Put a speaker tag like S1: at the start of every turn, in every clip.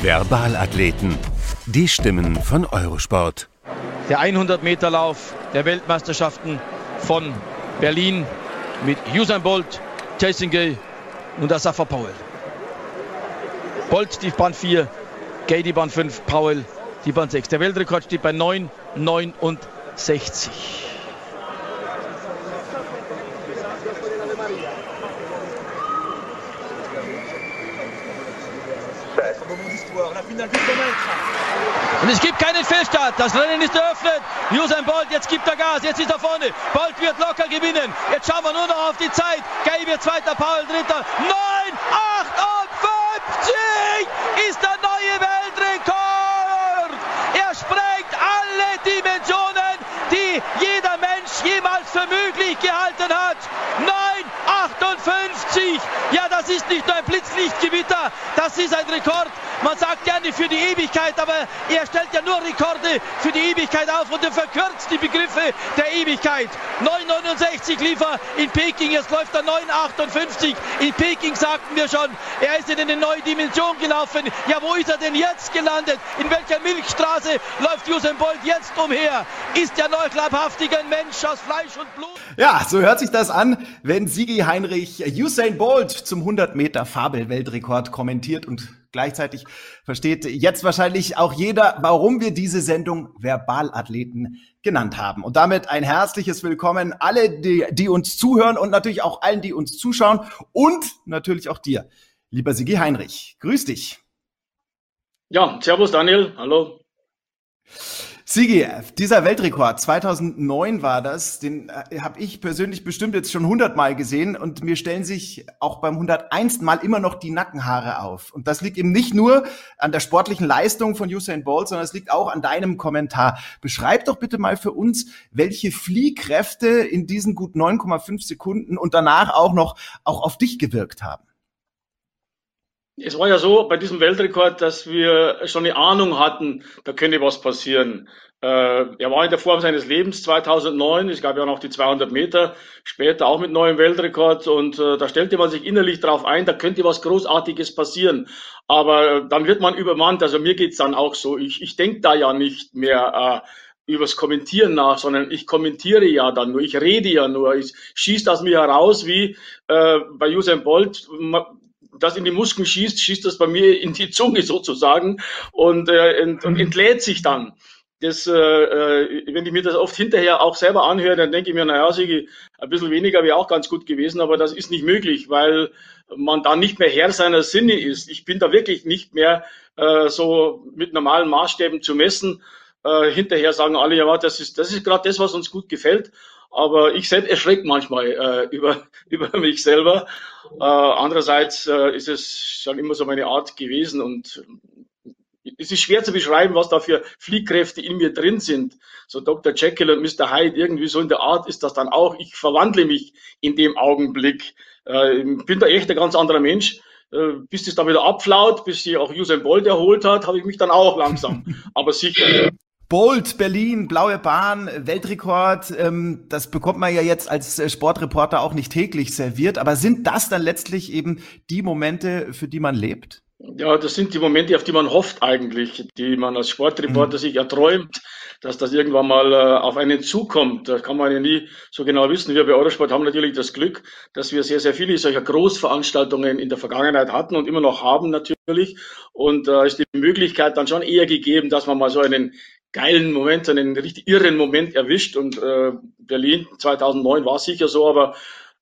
S1: Verbalathleten. Die Stimmen von Eurosport.
S2: Der 100-Meter-Lauf der Weltmeisterschaften von Berlin mit Usain Bolt, Jason Gay und Asafa Powell. Bolt die Bahn 4, Gay die Bahn 5, Powell die Bahn 6. Der Weltrekord steht bei 9,69. Und es gibt keinen Fehlstart. Das Rennen ist eröffnet. Usain Bolt, jetzt gibt er Gas. Jetzt ist er vorne. Bolt wird locker gewinnen. Jetzt schauen wir nur noch auf die Zeit. Gay zweiter, Paul dritter. 9, 58 ist der neue Weltrekord. Er sprengt alle Dimensionen, die jeder Mensch jemals für möglich gehalten hat. 9,58. Ja, das ist nicht nur ein Blitzlichtgewitter. Das ist ein Rekord. Man sagt gerne für die Ewigkeit, aber er stellt ja nur Rekorde für die Ewigkeit auf und er verkürzt die Begriffe der Ewigkeit. 9,69 lief er in Peking, jetzt läuft er 9,58. In Peking sagten wir schon, er ist in eine neue Dimension gelaufen. Ja, wo ist er denn jetzt gelandet? In welcher Milchstraße läuft Usain Bolt jetzt umher? Ist er noch leibhaftig ein Mensch aus Fleisch und Blut?
S3: Ja, so hört sich das an, wenn Sigi Heinrich Usain Bolt zum 100 Meter Fabel-Weltrekord kommentiert und gleichzeitig versteht jetzt wahrscheinlich auch jeder, warum wir diese Sendung Verbalathleten genannt haben. Und damit ein herzliches Willkommen alle, die, die uns zuhören und natürlich auch allen, die uns zuschauen und natürlich auch dir, lieber Sigi Heinrich. Grüß dich.
S4: Ja, servus Daniel, hallo.
S3: Sigi, dieser Weltrekord, 2009 war das, den äh, habe ich persönlich bestimmt jetzt schon 100 Mal gesehen und mir stellen sich auch beim 101. Mal immer noch die Nackenhaare auf. Und das liegt eben nicht nur an der sportlichen Leistung von Usain Bolt, sondern es liegt auch an deinem Kommentar. Beschreib doch bitte mal für uns, welche Fliehkräfte in diesen gut 9,5 Sekunden und danach auch noch auch auf dich gewirkt haben.
S4: Es war ja so bei diesem Weltrekord, dass wir schon eine Ahnung hatten, da könnte was passieren. Äh, er war in der Form seines Lebens 2009. Es gab ja noch die 200 Meter, später auch mit neuem Weltrekord. Und äh, da stellte man sich innerlich darauf ein, da könnte was Großartiges passieren. Aber äh, dann wird man übermannt. Also mir geht's dann auch so. Ich, ich denke da ja nicht mehr äh, übers Kommentieren nach, sondern ich kommentiere ja dann nur. Ich rede ja nur. Ich schieße das mir heraus, wie äh, bei Usain Bolt das in die Muskeln schießt, schießt das bei mir in die Zunge sozusagen und, äh, und, und entlädt sich dann. Das, äh, äh, wenn ich mir das oft hinterher auch selber anhöre, dann denke ich mir, naja, Sigi, ein bisschen weniger wäre auch ganz gut gewesen, aber das ist nicht möglich, weil man da nicht mehr Herr seiner Sinne ist. Ich bin da wirklich nicht mehr äh, so mit normalen Maßstäben zu messen. Äh, hinterher sagen alle, ja, das ist, das ist gerade das, was uns gut gefällt. Aber ich selbst erschreckt manchmal äh, über, über mich selber. Äh, andererseits äh, ist es schon immer so meine Art gewesen und es ist schwer zu beschreiben, was da für Fliehkräfte in mir drin sind. So Dr. Jekyll und Mr. Hyde, irgendwie so in der Art ist das dann auch. Ich verwandle mich in dem Augenblick. Äh, bin da echt ein ganz anderer Mensch. Äh, bis es dann wieder abflaut, bis sie auch Usain Bolt erholt hat, habe ich mich dann auch langsam, aber sicher
S3: Bolt, Berlin, blaue Bahn, Weltrekord, ähm, das bekommt man ja jetzt als äh, Sportreporter auch nicht täglich serviert. Aber sind das dann letztlich eben die Momente, für die man lebt?
S4: Ja, das sind die Momente, auf die man hofft eigentlich, die man als Sportreporter mhm. sich erträumt, dass das irgendwann mal äh, auf einen zukommt. Das kann man ja nie so genau wissen. Wir bei Eurosport haben natürlich das Glück, dass wir sehr, sehr viele solcher Großveranstaltungen in der Vergangenheit hatten und immer noch haben natürlich. Und da äh, ist die Möglichkeit dann schon eher gegeben, dass man mal so einen geilen Moment, einen richtig irren Moment erwischt. Und äh, Berlin 2009 war sicher so, aber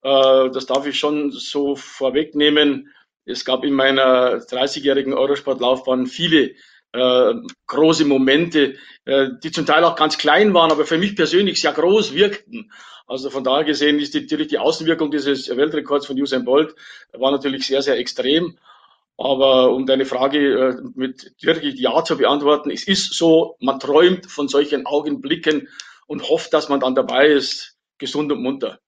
S4: äh, das darf ich schon so vorwegnehmen. Es gab in meiner 30-jährigen Eurosportlaufbahn viele äh, große Momente, äh, die zum Teil auch ganz klein waren, aber für mich persönlich sehr groß wirkten. Also von daher gesehen ist die, natürlich die Außenwirkung dieses Weltrekords von Usain Bolt war natürlich sehr, sehr extrem. Aber um deine Frage äh, mit wirklich Ja zu beantworten, es ist so, man träumt von solchen Augenblicken und hofft, dass man dann dabei ist, gesund und munter.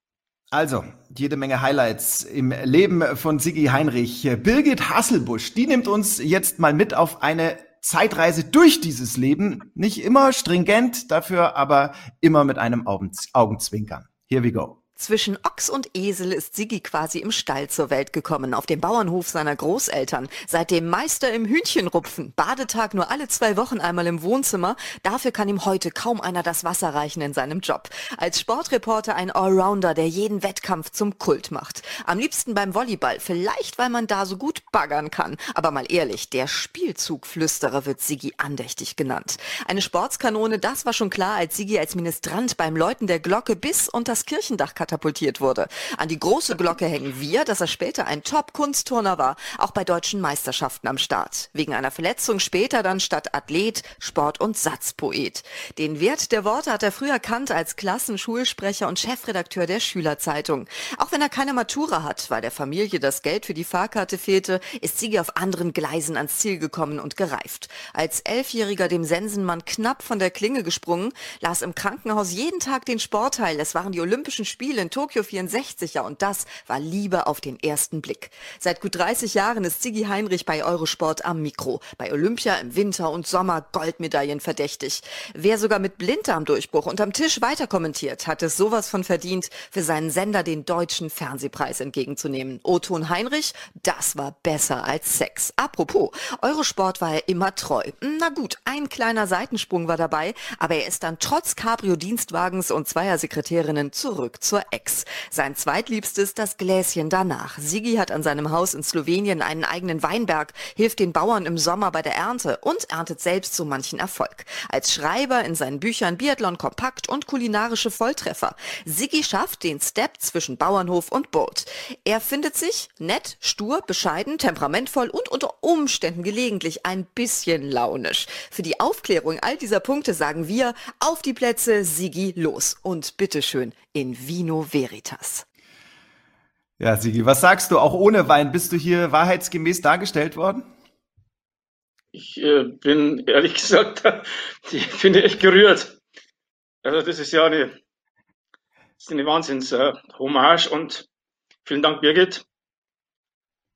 S3: Also, jede Menge Highlights im Leben von Sigi Heinrich. Birgit Hasselbusch, die nimmt uns jetzt mal mit auf eine Zeitreise durch dieses Leben. Nicht immer stringent, dafür aber immer mit einem Augenzwinkern. Here we go.
S5: Zwischen Ochs und Esel ist Sigi quasi im Stall zur Welt gekommen, auf dem Bauernhof seiner Großeltern. Seitdem Meister im Hühnchenrupfen, Badetag nur alle zwei Wochen einmal im Wohnzimmer. Dafür kann ihm heute kaum einer das Wasser reichen in seinem Job. Als Sportreporter ein Allrounder, der jeden Wettkampf zum Kult macht. Am liebsten beim Volleyball, vielleicht weil man da so gut baggern kann. Aber mal ehrlich, der Spielzugflüsterer wird Sigi andächtig genannt. Eine Sportskanone, das war schon klar, als Sigi als Ministrant beim Läuten der Glocke bis unter das Kirchendach katapultiert wurde. An die große Glocke hängen wir, dass er später ein Top-Kunstturner war, auch bei deutschen Meisterschaften am Start. Wegen einer Verletzung später dann statt Athlet, Sport- und Satzpoet. Den Wert der Worte hat er früh erkannt als Klassenschulsprecher und Chefredakteur der Schülerzeitung. Auch wenn er keine Matura hat, weil der Familie das Geld für die Fahrkarte fehlte, ist Sigi auf anderen Gleisen ans Ziel gekommen und gereift. Als Elfjähriger dem Sensenmann knapp von der Klinge gesprungen, las im Krankenhaus jeden Tag den Sportteil. Es waren die Olympischen Spiele Spiel in Tokio 64er und das war Liebe auf den ersten Blick. Seit gut 30 Jahren ist Sigi Heinrich bei Eurosport am Mikro. Bei Olympia im Winter und Sommer Goldmedaillen verdächtig. Wer sogar mit Blinddarmdurchbruch unterm Tisch weiter kommentiert, hat es sowas von verdient, für seinen Sender den deutschen Fernsehpreis entgegenzunehmen. Oton Heinrich, das war besser als Sex. Apropos, Eurosport war er immer treu. Na gut, ein kleiner Seitensprung war dabei, aber er ist dann trotz Cabrio-Dienstwagens und zweier Sekretärinnen zurück zur Ex. Sein zweitliebstes das Gläschen danach. Sigi hat an seinem Haus in Slowenien einen eigenen Weinberg, hilft den Bauern im Sommer bei der Ernte und erntet selbst so manchen Erfolg. Als Schreiber in seinen Büchern Biathlon kompakt und kulinarische Volltreffer. Sigi schafft den Step zwischen Bauernhof und Boot. Er findet sich nett, stur, bescheiden, temperamentvoll und unter Umständen gelegentlich ein bisschen launisch. Für die Aufklärung all dieser Punkte sagen wir auf die Plätze, Sigi los und bitteschön in Vino Veritas.
S3: Ja, Sigi, was sagst du? Auch ohne Wein bist du hier wahrheitsgemäß dargestellt worden?
S4: Ich äh, bin ehrlich gesagt, ich finde echt gerührt. Also das ist ja eine, das ist eine Wahnsinns-Hommage äh, und vielen Dank, Birgit.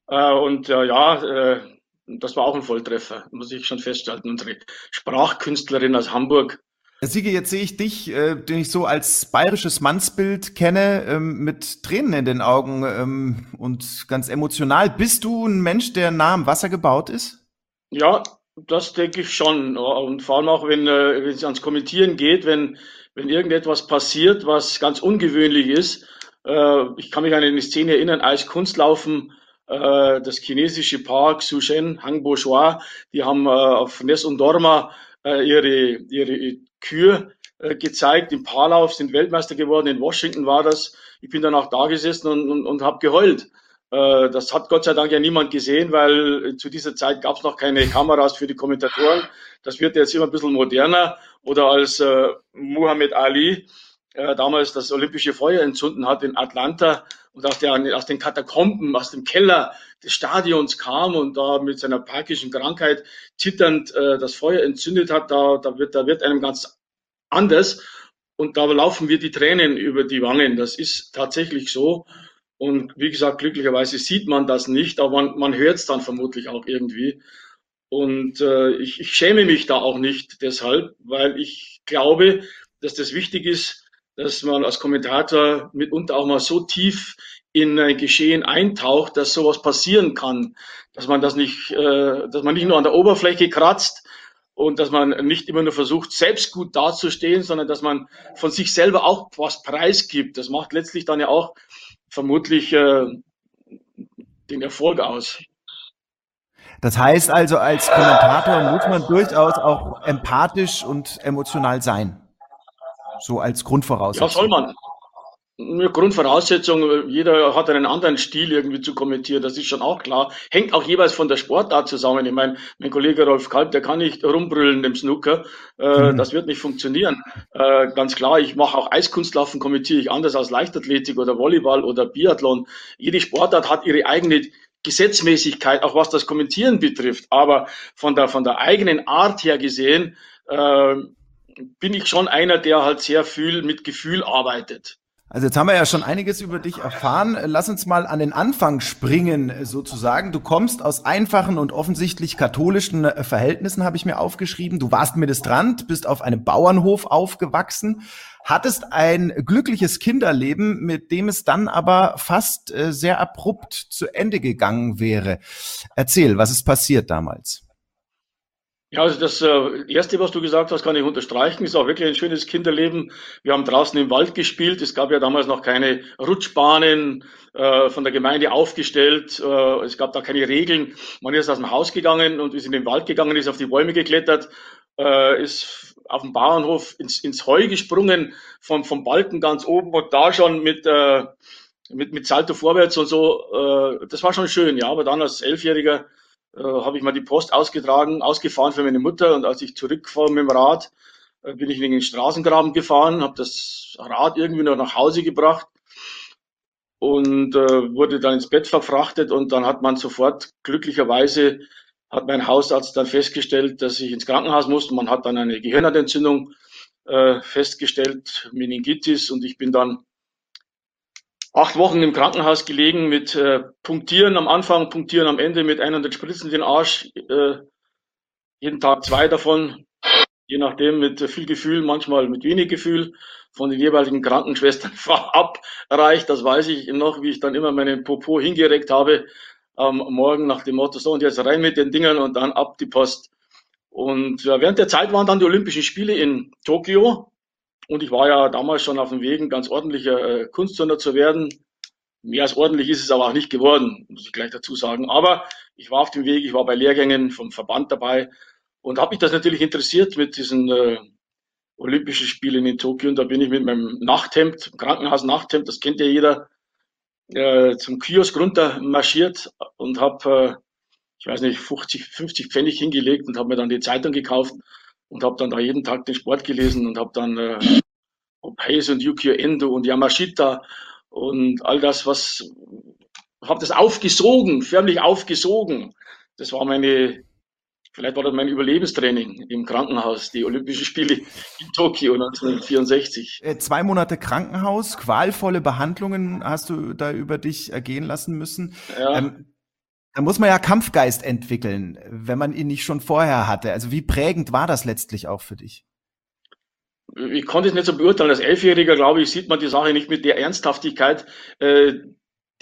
S4: Äh, und äh, ja, äh, das war auch ein Volltreffer, muss ich schon feststellen. Unsere Sprachkünstlerin aus Hamburg,
S3: Siege, jetzt sehe ich dich, äh, den ich so als bayerisches Mannsbild kenne, ähm, mit Tränen in den Augen ähm, und ganz emotional. Bist du ein Mensch, der nah am Wasser gebaut ist?
S4: Ja, das denke ich schon. Und vor allem auch, wenn, äh, es ans Kommentieren geht, wenn, wenn irgendetwas passiert, was ganz ungewöhnlich ist. Äh, ich kann mich an eine Szene erinnern, als Kunstlaufen äh, das chinesische Paar Xushen, Hang Bourgeois, die haben äh, auf Ness und Dorma äh, ihre, ihre Kür äh, gezeigt. Im Paarlauf sind Weltmeister geworden. In Washington war das. Ich bin dann auch da gesessen und, und, und habe geheult. Äh, das hat Gott sei Dank ja niemand gesehen, weil zu dieser Zeit gab es noch keine Kameras für die Kommentatoren. Das wird jetzt immer ein bisschen moderner. Oder als äh, Muhammad Ali äh, damals das olympische Feuer entzünden hat in Atlanta und aus, der, aus den Katakomben, aus dem Keller des Stadions kam und da mit seiner parkischen Krankheit zitternd äh, das Feuer entzündet hat, da, da, wird, da wird einem ganz anders und da laufen wir die Tränen über die Wangen. Das ist tatsächlich so. Und wie gesagt, glücklicherweise sieht man das nicht, aber man, man hört es dann vermutlich auch irgendwie. Und äh, ich, ich schäme mich da auch nicht deshalb, weil ich glaube, dass das wichtig ist, dass man als Kommentator mitunter auch mal so tief in ein Geschehen eintaucht, dass sowas passieren kann, dass man das nicht, äh, dass man nicht nur an der Oberfläche kratzt und dass man nicht immer nur versucht, selbst gut dazustehen, sondern dass man von sich selber auch was preisgibt. Das macht letztlich dann ja auch vermutlich äh, den Erfolg aus.
S3: Das heißt also, als Kommentator muss man durchaus auch empathisch und emotional sein. So als Grundvoraussetzung.
S4: Ja, soll man. Eine Grundvoraussetzung, jeder hat einen anderen Stil irgendwie zu kommentieren, das ist schon auch klar. Hängt auch jeweils von der Sportart zusammen. Ich meine, mein Kollege Rolf Kalb, der kann nicht rumbrüllen im Snooker. Äh, mhm. Das wird nicht funktionieren. Äh, ganz klar, ich mache auch Eiskunstlaufen, kommentiere ich anders als Leichtathletik oder Volleyball oder Biathlon. Jede Sportart hat ihre eigene Gesetzmäßigkeit, auch was das Kommentieren betrifft. Aber von der, von der eigenen Art her gesehen, äh, bin ich schon einer, der halt sehr viel mit Gefühl arbeitet.
S3: Also jetzt haben wir ja schon einiges über dich erfahren. Lass uns mal an den Anfang springen, sozusagen. Du kommst aus einfachen und offensichtlich katholischen äh, Verhältnissen, habe ich mir aufgeschrieben. Du warst Ministrant, bist auf einem Bauernhof aufgewachsen, hattest ein glückliches Kinderleben, mit dem es dann aber fast äh, sehr abrupt zu Ende gegangen wäre. Erzähl, was ist passiert damals?
S4: Ja, also das äh, Erste, was du gesagt hast, kann ich unterstreichen. Ist auch wirklich ein schönes Kinderleben. Wir haben draußen im Wald gespielt. Es gab ja damals noch keine Rutschbahnen äh, von der Gemeinde aufgestellt. Äh, es gab da keine Regeln. Man ist aus dem Haus gegangen und ist in den Wald gegangen, ist auf die Bäume geklettert, äh, ist auf dem Bauernhof ins, ins Heu gesprungen, vom, vom Balken ganz oben und da schon mit, äh, mit, mit Salto vorwärts und so. Äh, das war schon schön, ja. Aber dann als Elfjähriger äh, habe ich mal die Post ausgetragen, ausgefahren für meine Mutter. Und als ich zurückfahre mit dem Rad, äh, bin ich in den Straßengraben gefahren, habe das Rad irgendwie noch nach Hause gebracht und äh, wurde dann ins Bett verfrachtet. Und dann hat man sofort glücklicherweise hat mein Hausarzt dann festgestellt, dass ich ins Krankenhaus muss. Man hat dann eine Gehirnertentzündung äh, festgestellt, Meningitis. Und ich bin dann acht Wochen im Krankenhaus gelegen mit äh, Punktieren am Anfang, Punktieren am Ende mit 100 Spritzen den Arsch. Äh, jeden Tag zwei davon, je nachdem mit viel Gefühl, manchmal mit wenig Gefühl von den jeweiligen Krankenschwestern abreicht. Das weiß ich noch, wie ich dann immer meinen Popo hingereckt habe am Morgen nach dem Motto, so und jetzt rein mit den Dingern und dann ab die Post. Und ja, während der Zeit waren dann die Olympischen Spiele in Tokio und ich war ja damals schon auf dem Weg, ein ganz ordentlicher äh, Kunstsonder zu werden. Mehr als ordentlich ist es aber auch nicht geworden, muss ich gleich dazu sagen. Aber ich war auf dem Weg, ich war bei Lehrgängen vom Verband dabei und habe mich das natürlich interessiert mit diesen äh, Olympischen Spielen in Tokio. Und da bin ich mit meinem Nachthemd, Krankenhaus Nachthemd, das kennt ja jeder, äh, zum Kiosk runter marschiert und habe, äh, ich weiß nicht, 50, 50 Pfennig hingelegt und habe mir dann die Zeitung gekauft und habe dann da jeden Tag den Sport gelesen und habe dann äh, Hayes und Yukio Endo und Yamashita und all das, was habe das aufgesogen, förmlich aufgesogen. Das war meine, vielleicht war das mein Überlebenstraining im Krankenhaus, die Olympischen Spiele in Tokio 1964.
S3: Äh, zwei Monate Krankenhaus, qualvolle Behandlungen hast du da über dich ergehen lassen müssen. Ja. Ähm, da muss man ja Kampfgeist entwickeln, wenn man ihn nicht schon vorher hatte. Also wie prägend war das letztlich auch für dich?
S4: Ich konnte es nicht so beurteilen. Als Elfjähriger, glaube ich, sieht man die Sache nicht mit der Ernsthaftigkeit, äh,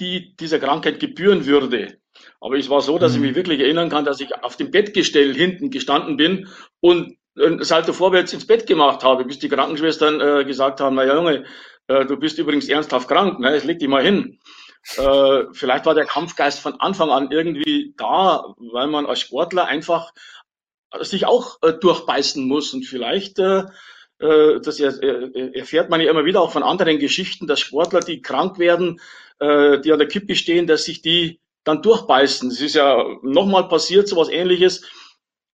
S4: die dieser Krankheit gebühren würde. Aber es war so, dass mhm. ich mich wirklich erinnern kann, dass ich auf dem Bettgestell hinten gestanden bin und ein Salto vorwärts ins Bett gemacht habe, bis die Krankenschwestern äh, gesagt haben, na ja Junge, äh, du bist übrigens ernsthaft krank, ne? jetzt leg dich mal hin. Äh, vielleicht war der Kampfgeist von Anfang an irgendwie da, weil man als Sportler einfach sich auch äh, durchbeißen muss und vielleicht äh, äh das erfährt man ja immer wieder auch von anderen Geschichten, dass Sportler, die krank werden, äh, die an der Kippe stehen, dass sich die dann durchbeißen. Es ist ja nochmal passiert, so was ähnliches,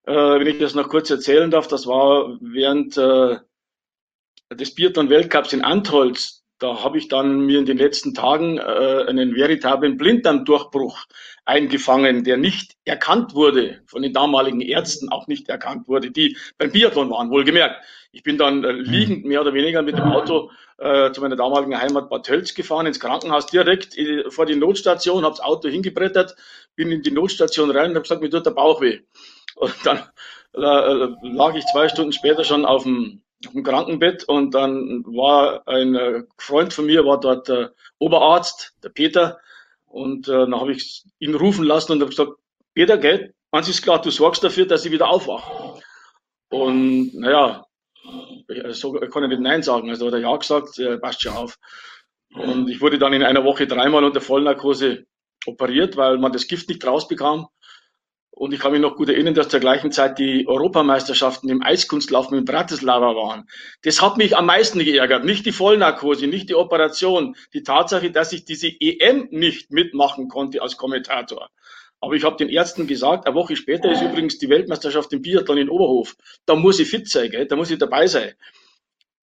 S4: äh, wenn ich das noch kurz erzählen darf, das war während äh, des Biathlon-Weltcups in Antholz da habe ich dann mir in den letzten Tagen äh, einen veritablen Blinddarmdurchbruch eingefangen, der nicht erkannt wurde von den damaligen Ärzten, auch nicht erkannt wurde, die beim Biathlon waren, wohlgemerkt. Ich bin dann äh, liegend mehr oder weniger mit dem Auto äh, zu meiner damaligen Heimat Bad Tölz gefahren, ins Krankenhaus direkt äh, vor die Notstation, habe das Auto hingebrettert, bin in die Notstation rein und habe gesagt, mir tut der Bauch weh. Und dann äh, lag ich zwei Stunden später schon auf dem im Krankenbett und dann war ein äh, Freund von mir, war dort der Oberarzt, der Peter, und äh, dann habe ich ihn rufen lassen und habe gesagt, Peter, gell, eins ist klar, du sorgst dafür, dass ich wieder aufwache. Und naja, so ich kann ich nicht Nein sagen, also hat er ja gesagt, er passt schon auf. Und ich wurde dann in einer Woche dreimal unter Vollnarkose operiert, weil man das Gift nicht rausbekam. Und ich kann mich noch gut erinnern, dass zur gleichen Zeit die Europameisterschaften im Eiskunstlaufen in Bratislava waren. Das hat mich am meisten geärgert. Nicht die Vollnarkose, nicht die Operation. Die Tatsache, dass ich diese EM nicht mitmachen konnte als Kommentator. Aber ich habe den Ärzten gesagt, eine Woche später ist übrigens die Weltmeisterschaft im Biathlon in Oberhof. Da muss ich fit sein, gell? da muss ich dabei sein.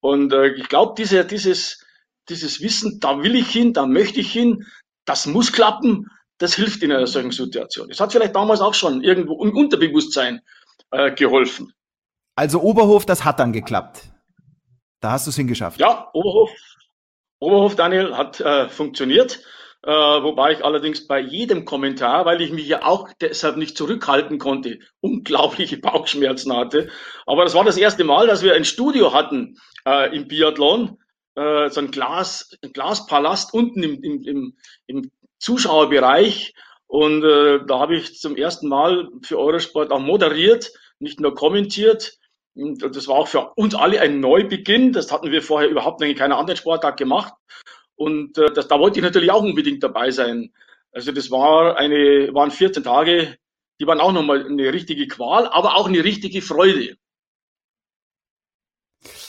S4: Und äh, ich glaube, diese, dieses, dieses Wissen, da will ich hin, da möchte ich hin, das muss klappen, das hilft in einer solchen Situation. Es hat vielleicht damals auch schon irgendwo im Unterbewusstsein äh, geholfen.
S3: Also Oberhof, das hat dann geklappt. Da hast du es hingeschafft.
S4: Ja, Oberhof, Oberhof, Daniel, hat äh, funktioniert. Äh, wobei ich allerdings bei jedem Kommentar, weil ich mich ja auch deshalb nicht zurückhalten konnte, unglaubliche Bauchschmerzen hatte. Aber das war das erste Mal, dass wir ein Studio hatten äh, im Biathlon, äh, so ein Glas, ein Glaspalast unten im, im, im, im Zuschauerbereich. Und äh, da habe ich zum ersten Mal für Eurosport auch moderiert, nicht nur kommentiert. Und das war auch für uns alle ein Neubeginn. Das hatten wir vorher überhaupt in keiner anderen Sportart gemacht. Und äh, das, da wollte ich natürlich auch unbedingt dabei sein. Also das war eine, waren 14 Tage, die waren auch nochmal eine richtige Qual, aber auch eine richtige Freude.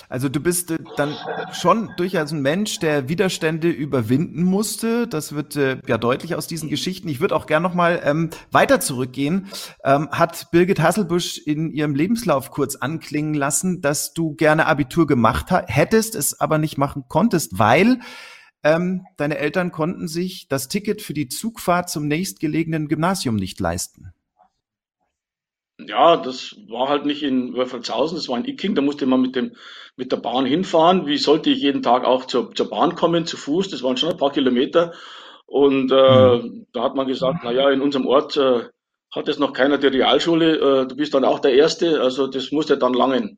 S3: Also du bist äh, dann schon durchaus ein Mensch, der Widerstände überwinden musste. Das wird äh, ja deutlich aus diesen Geschichten. Ich würde auch gern noch mal ähm, weiter zurückgehen. Ähm, hat Birgit Hasselbusch in ihrem Lebenslauf kurz anklingen lassen, dass du gerne Abitur gemacht hättest, es aber nicht machen konntest, weil ähm, deine Eltern konnten sich das Ticket für die Zugfahrt zum nächstgelegenen Gymnasium nicht leisten.
S4: Ja, das war halt nicht in Wölfelshausen, das war in Icking, da musste man mit dem, mit der Bahn hinfahren. Wie sollte ich jeden Tag auch zur, zur Bahn kommen, zu Fuß? Das waren schon ein paar Kilometer. Und äh, mhm. da hat man gesagt, na ja, in unserem Ort äh, hat es noch keiner die Realschule, äh, du bist dann auch der Erste, also das musste dann langen.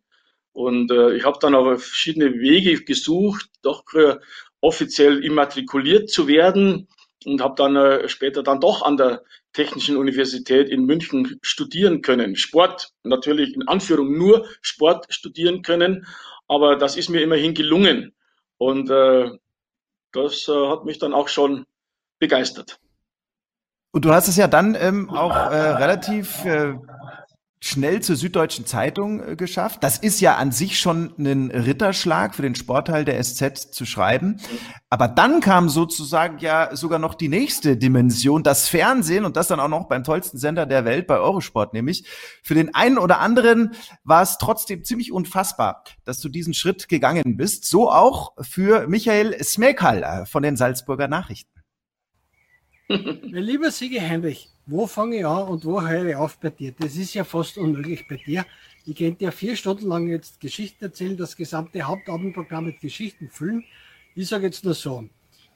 S4: Und äh, ich habe dann aber verschiedene Wege gesucht, doch äh, offiziell immatrikuliert zu werden und habe dann äh, später dann doch an der Technischen Universität in München studieren können. Sport natürlich in Anführung nur Sport studieren können, aber das ist mir immerhin gelungen und äh, das äh, hat mich dann auch schon begeistert.
S3: Und du hast es ja dann ähm, auch äh, relativ äh, schnell zur Süddeutschen Zeitung äh, geschafft. Das ist ja an sich schon ein Ritterschlag für den Sportteil der SZ zu schreiben. Aber dann kam sozusagen ja sogar noch die nächste Dimension, das Fernsehen und das dann auch noch beim tollsten Sender der Welt, bei Eurosport nämlich. Für den einen oder anderen war es trotzdem ziemlich unfassbar, dass du diesen Schritt gegangen bist. So auch für Michael Smekal äh, von den Salzburger Nachrichten.
S6: Lieber Sigi Heinrich, wo fange ich an und wo höre ich auf bei dir? Das ist ja fast unmöglich bei dir. Ich könnte ja vier Stunden lang jetzt Geschichten erzählen, das gesamte Hauptabendprogramm mit Geschichten füllen. Ich sage jetzt nur so.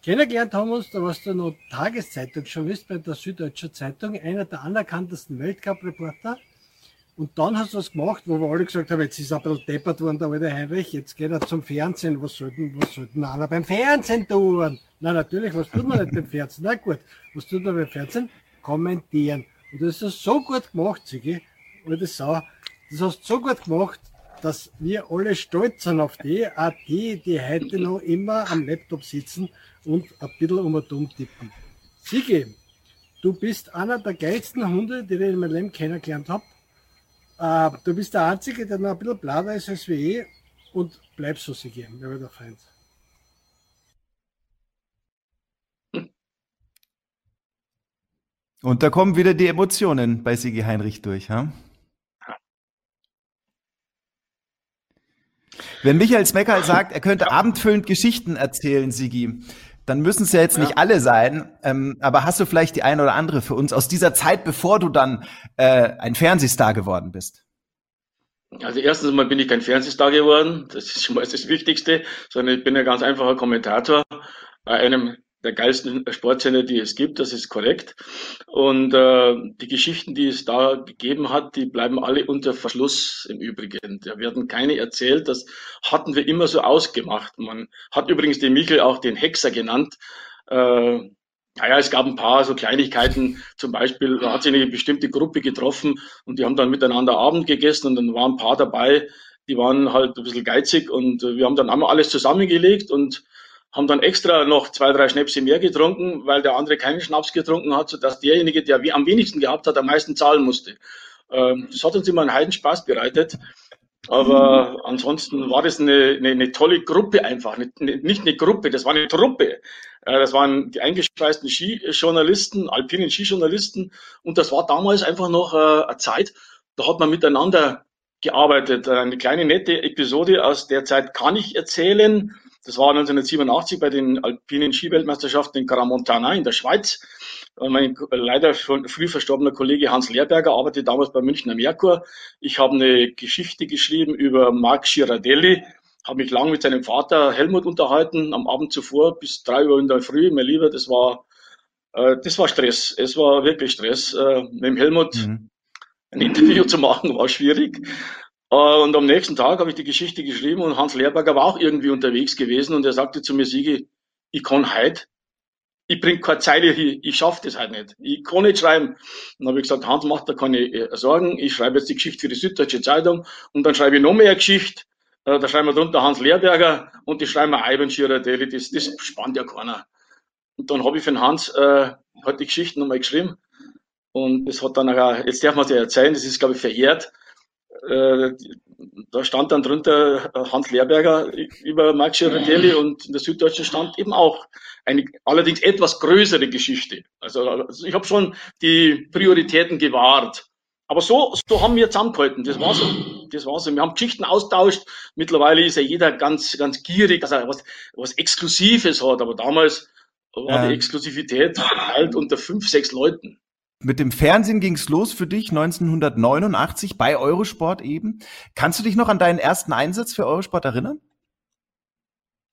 S6: Kennengelernt haben wir uns, da warst du noch Tageszeitung schon wisst, bei der Süddeutschen Zeitung, einer der anerkanntesten Weltcup-Reporter. Und dann hast du was gemacht, wo wir alle gesagt haben, jetzt ist er ein bisschen deppert worden, der alte Heinrich, jetzt geht er zum Fernsehen. Was sollten, was sollten einer beim Fernsehen tun? Na natürlich, was tut man nicht beim Fernsehen? Na gut, was tut man beim Fernsehen? kommentieren. Und das hast du so gut gemacht, Sigi, alte Sau. Das hast du so gut gemacht, dass wir alle stolz sind auf die, auch die, die heute noch immer am Laptop sitzen und ein bisschen um und um tippen. Sigi, du bist einer der geilsten Hunde, die ich in meinem Leben kennengelernt habe. Äh, du bist der Einzige, der noch ein bisschen blauer ist als wie ich und bleib so, Sigi, mir wird der
S3: Und da kommen wieder die Emotionen bei Sigi Heinrich durch, ha? Wenn Michael Smecker sagt, er könnte ja. abendfüllend Geschichten erzählen, Sigi, dann müssen es ja jetzt ja. nicht alle sein. Ähm, aber hast du vielleicht die eine oder andere für uns aus dieser Zeit, bevor du dann äh, ein Fernsehstar geworden bist?
S4: Also erstens mal bin ich kein Fernsehstar geworden, das ist schon mal das Wichtigste, sondern ich bin ein ganz einfacher Kommentator bei einem der geilsten Sportsender, die es gibt, das ist korrekt. Und äh, die Geschichten, die es da gegeben hat, die bleiben alle unter Verschluss im Übrigen. Da werden keine erzählt, das hatten wir immer so ausgemacht. Man hat übrigens den Michel auch den Hexer genannt. Äh, naja, es gab ein paar so Kleinigkeiten, zum Beispiel, da hat sich eine bestimmte Gruppe getroffen und die haben dann miteinander Abend gegessen und dann waren ein paar dabei, die waren halt ein bisschen geizig und wir haben dann einmal alles zusammengelegt und haben dann extra noch zwei, drei Schnäpse mehr getrunken, weil der andere keinen Schnaps getrunken hat, sodass derjenige, der am wenigsten gehabt hat, am meisten zahlen musste. Ähm, das hat uns immer einen Heidenspaß bereitet. Aber ansonsten war das eine, eine, eine tolle Gruppe einfach. Nicht eine Gruppe, das war eine Truppe. Äh, das waren die eingespeisten Skijournalisten, alpinen Skijournalisten. Und das war damals einfach noch äh, eine Zeit, da hat man miteinander gearbeitet. Eine kleine nette Episode aus der Zeit kann ich erzählen. Das war 1987 bei den alpinen Skiweltmeisterschaften in Caramontana in der Schweiz. Mein leider schon früh verstorbener Kollege Hans Lehrberger arbeitete damals bei Münchner Merkur. Ich habe eine Geschichte geschrieben über Marc Girardelli, habe mich lang mit seinem Vater Helmut unterhalten, am Abend zuvor bis drei Uhr in der Früh. Mein Lieber, das war, äh, das war Stress. Es war wirklich Stress. Äh, mit dem Helmut mhm. ein Interview zu machen, war schwierig. Äh, und am nächsten Tag habe ich die Geschichte geschrieben und Hans Lehrberger war auch irgendwie unterwegs gewesen und er sagte zu mir, Sigi, ich kann heute ich bringe keine Zeile hier, ich schaffe das halt nicht. Ich kann nicht schreiben. Dann habe ich gesagt, Hans macht da keine äh, Sorgen, ich schreibe jetzt die Geschichte für die Süddeutsche Zeitung und dann schreibe ich noch mehr Geschichte. Äh, da schreiben wir drunter Hans Lehrberger und die schreiben wir Ivan Girardelli, das, das spannt ja keiner. Und dann habe ich für den Hans äh, halt die Geschichte nochmal geschrieben und das hat dann auch, jetzt darf man es ja erzählen, das ist glaube ich verjährt. Äh, da stand dann drunter äh, Hans Lehrberger über Max Girardelli und in der Süddeutschen stand eben auch eine allerdings etwas größere Geschichte. Also, also ich habe schon die Prioritäten gewahrt. Aber so, so haben wir zusammengehalten. Das war so. Das war so. Wir haben Geschichten austauscht. Mittlerweile ist ja jeder ganz, ganz gierig, dass er was, was Exklusives hat. Aber damals war die Exklusivität halt unter fünf, sechs Leuten.
S3: Mit dem Fernsehen ging's los für dich 1989 bei Eurosport eben. Kannst du dich noch an deinen ersten Einsatz für Eurosport erinnern?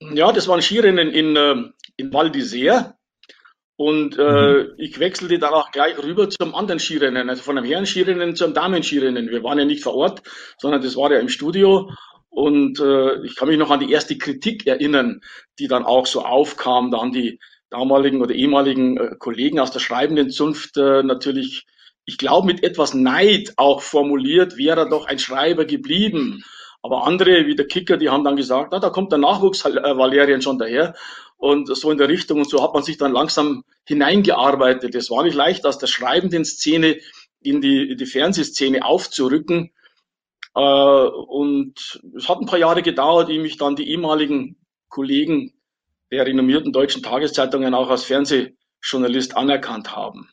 S4: Ja, das waren Skirennen in, ähm, in Val d'Isère. Und äh, mhm. ich wechselte dann auch gleich rüber zum anderen Skirennen, also von einem Herren-Skirennen zum Damen-Skirennen. Wir waren ja nicht vor Ort, sondern das war ja im Studio. Und äh, ich kann mich noch an die erste Kritik erinnern, die dann auch so aufkam. Da haben die damaligen oder ehemaligen äh, Kollegen aus der schreibenden Zunft äh, natürlich, ich glaube, mit etwas Neid auch formuliert, wäre doch ein Schreiber geblieben. Aber andere, wie der Kicker, die haben dann gesagt, na, da kommt der Nachwuchs äh, Valerian schon daher. Und so in der Richtung. Und so hat man sich dann langsam hineingearbeitet. Es war nicht leicht, aus der schreibenden Szene in die, in die Fernsehszene aufzurücken. Äh, und es hat ein paar Jahre gedauert, ehe mich dann die ehemaligen Kollegen der renommierten deutschen Tageszeitungen auch als Fernsehjournalist anerkannt haben.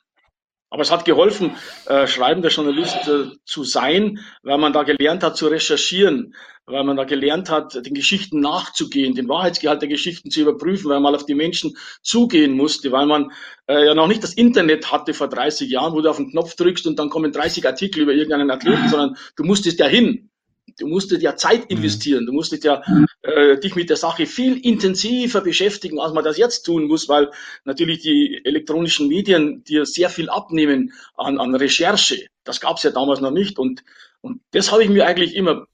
S4: Aber es hat geholfen, äh, schreibender Journalist äh, zu sein, weil man da gelernt hat zu recherchieren, weil man da gelernt hat, den Geschichten nachzugehen, den Wahrheitsgehalt der Geschichten zu überprüfen, weil man auf die Menschen zugehen musste, weil man äh, ja noch nicht das Internet hatte vor 30 Jahren, wo du auf den Knopf drückst und dann kommen 30 Artikel über irgendeinen Athleten, sondern du musstest ja hin. Du musstest ja Zeit mhm. investieren, du musstest ja äh, dich mit der Sache viel intensiver beschäftigen, als man das jetzt tun muss, weil natürlich die elektronischen Medien dir sehr viel abnehmen an, an Recherche. Das gab es ja damals noch nicht. Und, und das habe ich mir eigentlich immer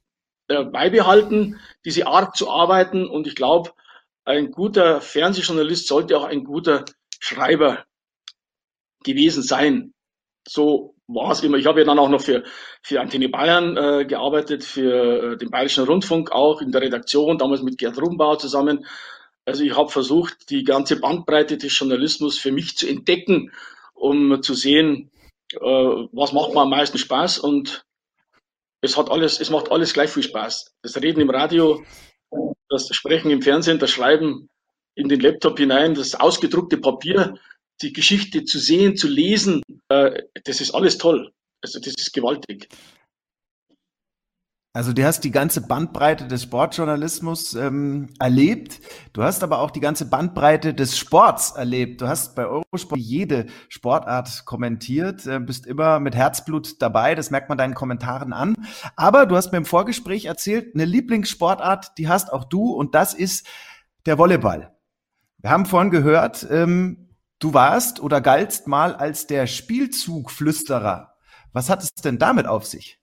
S4: äh, beibehalten, diese Art zu arbeiten. Und ich glaube, ein guter Fernsehjournalist sollte auch ein guter Schreiber gewesen sein. So war es immer. Ich habe ja dann auch noch für, für Antenne Bayern äh, gearbeitet, für äh, den Bayerischen Rundfunk auch in der Redaktion, damals mit Gerd Rumbauer zusammen. Also ich habe versucht, die ganze Bandbreite des Journalismus für mich zu entdecken, um zu sehen, äh, was macht mir am meisten Spaß und es hat alles, es macht alles gleich viel Spaß. Das Reden im Radio, das Sprechen im Fernsehen, das Schreiben in den Laptop hinein, das ausgedruckte Papier, die Geschichte zu sehen, zu lesen, äh, das ist alles toll. Also das ist gewaltig.
S3: Also du hast die ganze Bandbreite des Sportjournalismus ähm, erlebt. Du hast aber auch die ganze Bandbreite des Sports erlebt. Du hast bei Eurosport jede Sportart kommentiert, äh, bist immer mit Herzblut dabei. Das merkt man deinen Kommentaren an. Aber du hast mir im Vorgespräch erzählt, eine Lieblingssportart, die hast auch du und das ist der Volleyball. Wir haben vorhin gehört, ähm, Du warst oder galtst mal als der Spielzugflüsterer. Was hat es denn damit auf sich?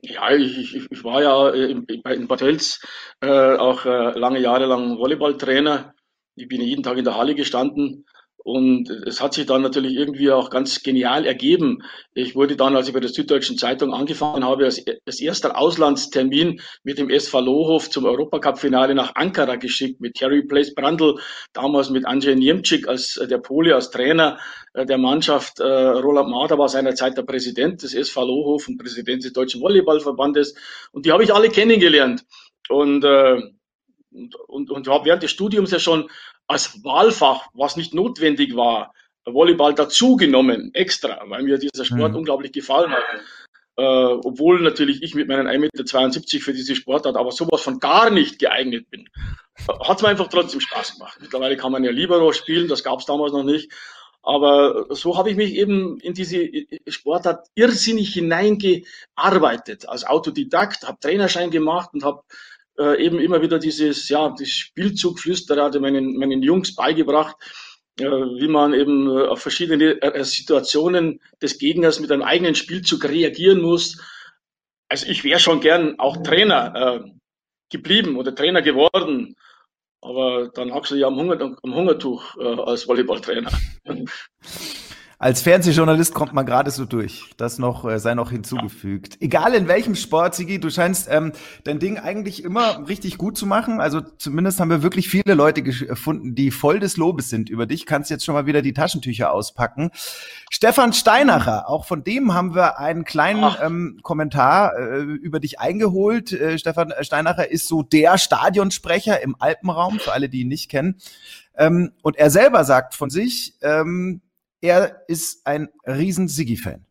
S4: Ja, ich, ich, ich war ja in, in Bad Hölz äh, auch äh, lange Jahre lang Volleyballtrainer. Ich bin jeden Tag in der Halle gestanden Und es hat sich dann natürlich irgendwie auch ganz genial ergeben. Ich wurde dann, als ich bei der Süddeutschen Zeitung angefangen habe, als, als erster Auslandstermin mit dem SV Lohof zum Europacup-Finale nach Ankara geschickt, mit Terry Place Brandl, damals mit Andrzej Niemczyk als äh, der Pole, als Trainer äh, der Mannschaft. Äh, Roland Mader war seinerzeit der Präsident des SV Lohof und Präsident des Deutschen Volleyballverbandes. Und die habe ich alle kennengelernt. Und, äh, und, und, und während des Studiums ja schon als Wahlfach, was nicht notwendig war, Volleyball dazugenommen, extra, weil mir dieser Sport mhm. unglaublich gefallen hat. Äh, obwohl natürlich ich mit meinen 1,72 Meter für diese Sportart aber sowas von gar nicht geeignet bin. Hat es mir einfach trotzdem Spaß gemacht. Mittlerweile kann man ja Libero spielen, das gab es damals noch nicht. Aber so habe ich mich eben in diese Sportart irrsinnig hineingearbeitet. Als Autodidakt, habe Trainerschein gemacht und habe äh, eben immer wieder dieses, ja, das Spielzugflüsterer meinen, meinen Jungs beigebracht, äh, wie man eben äh, auf verschiedene äh, Situationen des Gegners mit einem eigenen Spielzug reagieren muss. Also ich wäre schon gern auch Trainer äh, geblieben oder Trainer geworden. Aber dann hockst du ja am, Hunger, am Hungertuch äh, als Volleyballtrainer.
S3: Als Fernsehjournalist kommt man gerade so durch. Das noch äh, sei noch hinzugefügt. Egal in welchem Sport, Sigi, du scheinst ähm, dein Ding eigentlich immer richtig gut zu machen. Also zumindest haben wir wirklich viele Leute gefunden, die voll des Lobes sind über dich. Kannst jetzt schon mal wieder die Taschentücher auspacken. Stefan Steinacher, auch von dem haben wir einen kleinen ähm, Kommentar äh, über dich eingeholt. Äh, Stefan Steinacher ist so der Stadionsprecher im Alpenraum, für alle, die ihn nicht kennen. Ähm, und er selber sagt von sich, ähm, er ist ein riesen Sigi-Fan.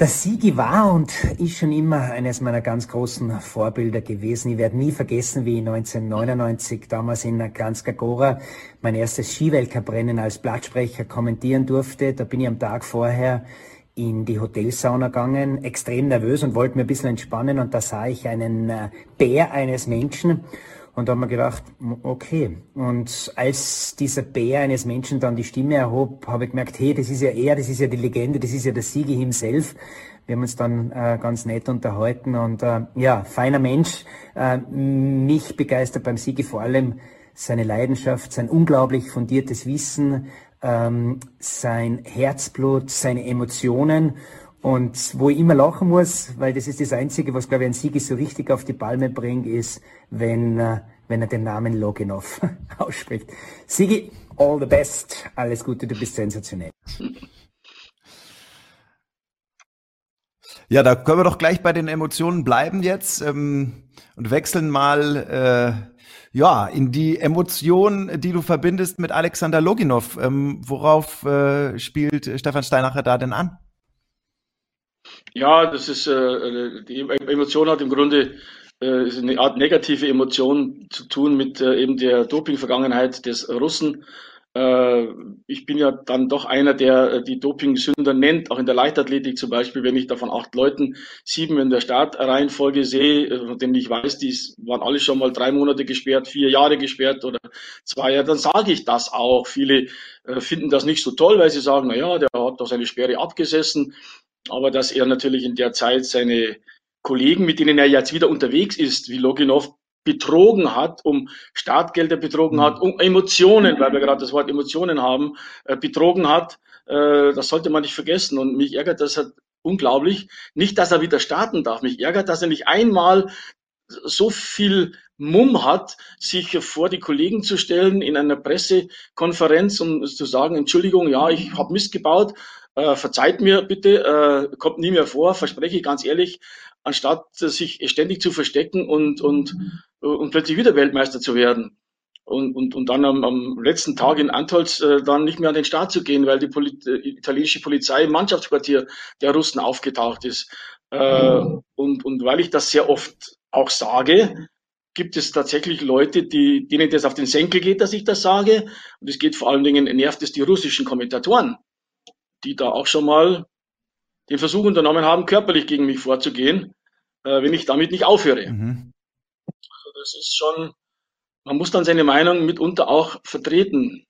S7: Der Sigi war und ist schon immer eines meiner ganz großen Vorbilder gewesen. Ich werde nie vergessen, wie ich 1999 damals in Kranjska mein erstes Skiweltcuprennen als Blattsprecher kommentieren durfte. Da bin ich am Tag vorher in die Hotelsauna gegangen, extrem nervös und wollte mir ein bisschen entspannen und da sah ich einen äh, Bär eines Menschen und da haben wir gedacht, okay. Und als dieser Bär eines Menschen dann die Stimme erhob, habe ich gemerkt, hey, das ist ja er, das ist ja die Legende, das ist ja der Siege himself. Wir haben uns dann äh, ganz nett unterhalten und äh, ja, feiner Mensch. Äh, mich begeistert beim Siege vor allem seine Leidenschaft, sein unglaublich fundiertes Wissen, ähm, sein Herzblut, seine Emotionen und wo ich immer lachen muss, weil das ist das Einzige, was, glaube ich, ein Siege so richtig auf die Palme bringt, ist, wenn, äh, wenn er den Namen Loginov ausspricht. Sigi, all the best. Alles Gute, du bist sensationell.
S3: Ja, da können wir doch gleich bei den Emotionen bleiben jetzt ähm, und wechseln mal äh, ja in die Emotionen, die du verbindest mit Alexander Loginov. Ähm, worauf äh, spielt Stefan Steinacher da denn an?
S4: Ja, das ist, äh, die Emotion hat im Grunde äh, eine Art negative Emotion zu tun mit äh, eben der Doping-Vergangenheit des Russen. Äh, ich bin ja dann doch einer, der äh, die Doping-Sünder nennt, auch in der Leichtathletik zum Beispiel, wenn ich da von acht Leuten sieben in der Startreihenfolge sehe, äh, von denen ich weiß, die waren alle schon mal drei Monate gesperrt, vier Jahre gesperrt oder zwei Jahre, dann sage ich das auch. Viele äh, finden das nicht so toll, weil sie sagen, na ja, der hat doch seine Sperre abgesessen aber dass er natürlich in der Zeit seine Kollegen, mit denen er jetzt wieder unterwegs ist, wie Loginov, betrogen hat, um Startgelder betrogen hat, um Emotionen, weil wir gerade das Wort Emotionen haben, äh, betrogen hat. Äh, das sollte man nicht vergessen. Und mich ärgert das halt unglaublich. Nicht, dass er wieder starten darf. Mich ärgert, dass er nicht einmal so viel Mumm hat, sich vor die Kollegen zu stellen in einer Pressekonferenz und zu sagen, Entschuldigung, ja, ich habe Mist gebaut, äh, verzeiht mir bitte, äh, kommt nie mehr vor, verspreche ich ganz ehrlich, anstatt sich ständig zu verstecken und, und, und plötzlich wieder Weltmeister zu werden. Und, und, und dann am, am letzten Tag in Antolz äh, dann nicht mehr an den Start zu gehen, weil die Poli äh, italienische Polizei im Mannschaftsquartier der Russen aufgetaucht ist. Äh, und, und weil ich das sehr oft auch sage, gibt es tatsächlich Leute, die, denen das auf den Senkel geht, dass ich das sage. Und es geht vor allen Dingen, nervt es die russischen Kommentatoren, die da auch schon mal den Versuch unternommen haben, körperlich gegen mich vorzugehen, äh, wenn ich damit nicht aufhöre. Mhm. Also das ist schon, man muss dann seine Meinung mitunter auch vertreten.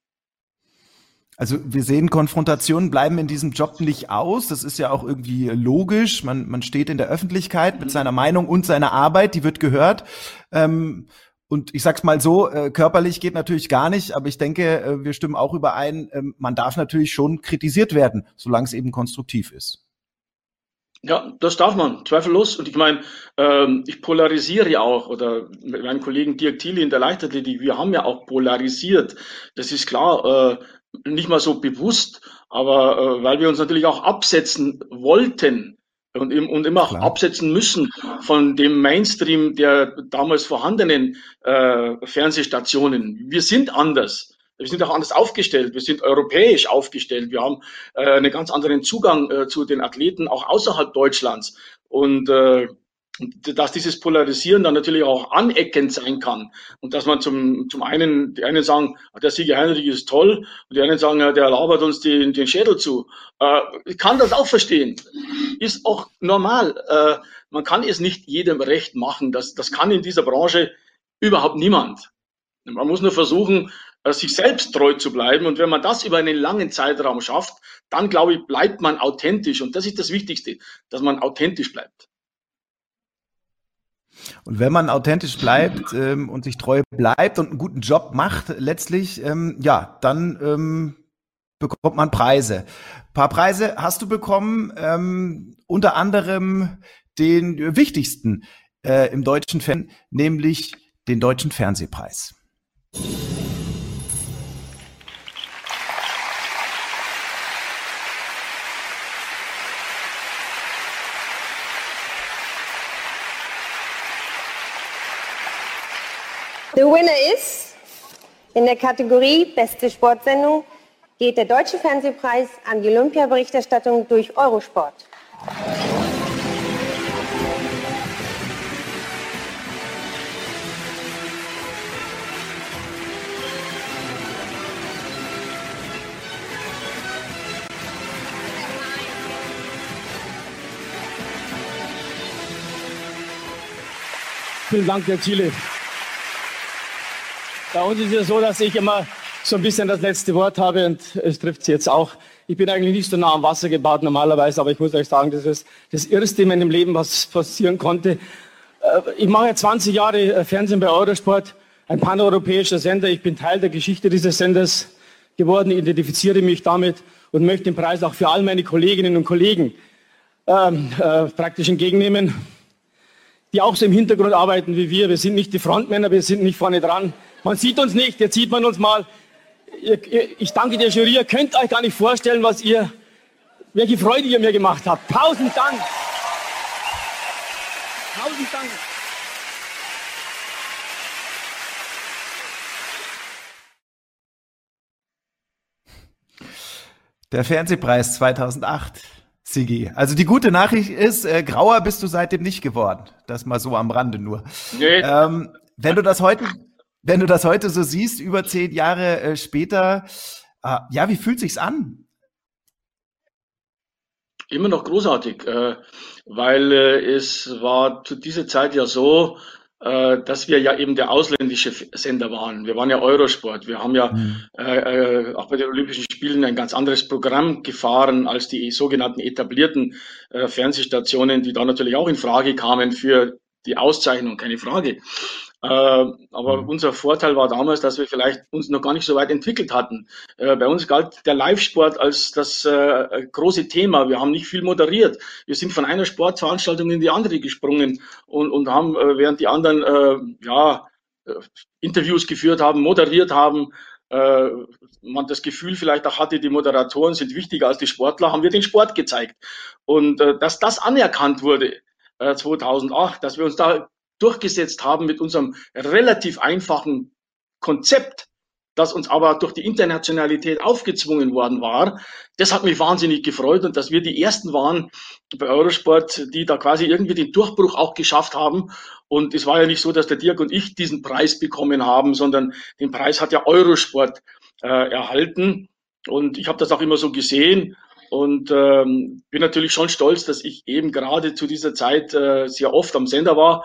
S3: Also wir sehen, Konfrontationen bleiben in diesem Job nicht aus. Das ist ja auch irgendwie logisch. Man, man steht in der Öffentlichkeit mit mhm. seiner Meinung und seiner Arbeit, die wird gehört. Ähm, Und ich sag's mal so, äh, körperlich geht natürlich gar nicht, aber ich denke, äh, wir stimmen auch überein, äh, man darf natürlich schon kritisiert werden, solange es eben konstruktiv ist.
S4: Ja, das darf man, zweifellos. Und ich meine, ähm, ich polarisiere ja auch, oder mit meinem Kollegen Dirk Thiele in der Leichtathletik, wir haben ja auch polarisiert. Das ist klar, äh, nicht mal so bewusst, aber äh, weil wir uns natürlich auch absetzen wollten und, und immer auch absetzen müssen von dem Mainstream der damals vorhandenen äh, Fernsehstationen. Wir sind anders. Wir sind auch anders aufgestellt. Wir sind europäisch aufgestellt. Wir haben äh, einen ganz anderen Zugang äh, zu den Athleten auch außerhalb Deutschlands. Und äh, dass dieses Polarisieren dann natürlich auch aneckend sein kann und dass man zum, zum einen, die einen sagen, der Sieger Heinrich ist toll und die anderen sagen, der labert uns den, den Schädel zu. Äh, ich kann das auch verstehen. Ist auch normal. Äh, man kann es nicht jedem recht machen. Das, das kann in dieser Branche überhaupt niemand. Man muss nur versuchen, äh, sich selbst treu zu bleiben. Und wenn man das über einen langen Zeitraum schafft, dann glaube ich, bleibt man authentisch. Und das ist das Wichtigste, dass man authentisch bleibt.
S3: Und wenn man authentisch bleibt ähm, und sich treu bleibt und einen guten Job macht, letztlich, ähm, ja, dann ähm, bekommt man Preise. Ein paar Preise hast du bekommen, ähm, unter anderem den wichtigsten äh, im deutschen Fernsehen, nämlich den Deutschen Fernsehpreis.
S8: The winner is in der Kategorie Beste Sportsendung geht der Deutsche Fernsehpreis an die Olympia-Berichterstattung durch Eurosport.
S9: Vielen Dank, Herr Thiele. Bei uns ist es so, dass ich immer so ein bisschen das letzte Wort habe und es trifft Sie jetzt auch. Ich bin eigentlich nicht so nah am Wasser gebaut normalerweise, aber ich muss euch sagen, das ist das Erste in meinem Leben, was passieren konnte. Äh, ich mache 20 Jahre äh, Fernsehen bei Eurosport, ein paneuropäischer Sender. Ich bin Teil der Geschichte dieses Senders geworden, identifiziere mich damit und möchte den Preis auch für all meine Kolleginnen und Kollegen ähm, äh, praktisch entgegennehmen, die auch so im Hintergrund arbeiten wie wir. Wir sind nicht die Frontmänner, wir sind nicht vorne dran. Man sieht uns nicht, jetzt sieht man uns mal. Ich danke der Jury, ihr könnt euch gar nicht vorstellen, was ihr, welche Freude ihr mir gemacht habt. Tausend Dank. Tausend Dank.
S3: Der Fernsehpreis 2008, Sigi. Also die gute Nachricht ist, äh, grauer bist du seitdem nicht geworden. Das mal so am Rande nur. Nee. Ähm, wenn du das heute, wenn du das heute so siehst, über zehn Jahre äh, später, äh, ja, wie fühlt sich's an?
S4: Immer noch großartig, äh, weil äh, es war zu dieser Zeit ja so, äh, dass wir ja eben der ausländische Sender waren. Wir waren ja Eurosport. Wir haben ja mhm. äh, auch bei den Olympischen Spielen ein ganz anderes Programm gefahren als die sogenannten etablierten äh, Fernsehstationen, die da natürlich auch in Frage kamen für die Auszeichnung, keine Frage. Äh, aber mhm. unser Vorteil war damals, dass wir vielleicht uns noch gar nicht so weit entwickelt hatten. Äh, bei uns galt der Live-Sport als das äh, große Thema. Wir haben nicht viel moderiert. Wir sind von einer Sportveranstaltung in die andere gesprungen und, und haben, äh, während die anderen ja, Interviews geführt haben, moderiert haben, man das Gefühl vielleicht auch hatte, die Moderatoren sind wichtiger als die Sportler, haben wir den Sport gezeigt. Und dass das anerkannt wurde, 2008, dass wir uns da durchgesetzt haben mit unserem relativ einfachen Konzept, das uns aber durch die Internationalität aufgezwungen worden war. Das hat mich wahnsinnig gefreut und dass wir die ersten waren bei Eurosport, die da quasi irgendwie den Durchbruch auch geschafft haben. Und es war ja nicht so, dass der Dirk und ich diesen Preis bekommen haben, sondern den Preis hat ja Eurosport äh, erhalten. Und ich habe das auch immer so gesehen und ähm, bin natürlich schon stolz, dass ich eben gerade zu dieser Zeit äh, sehr oft am Sender war.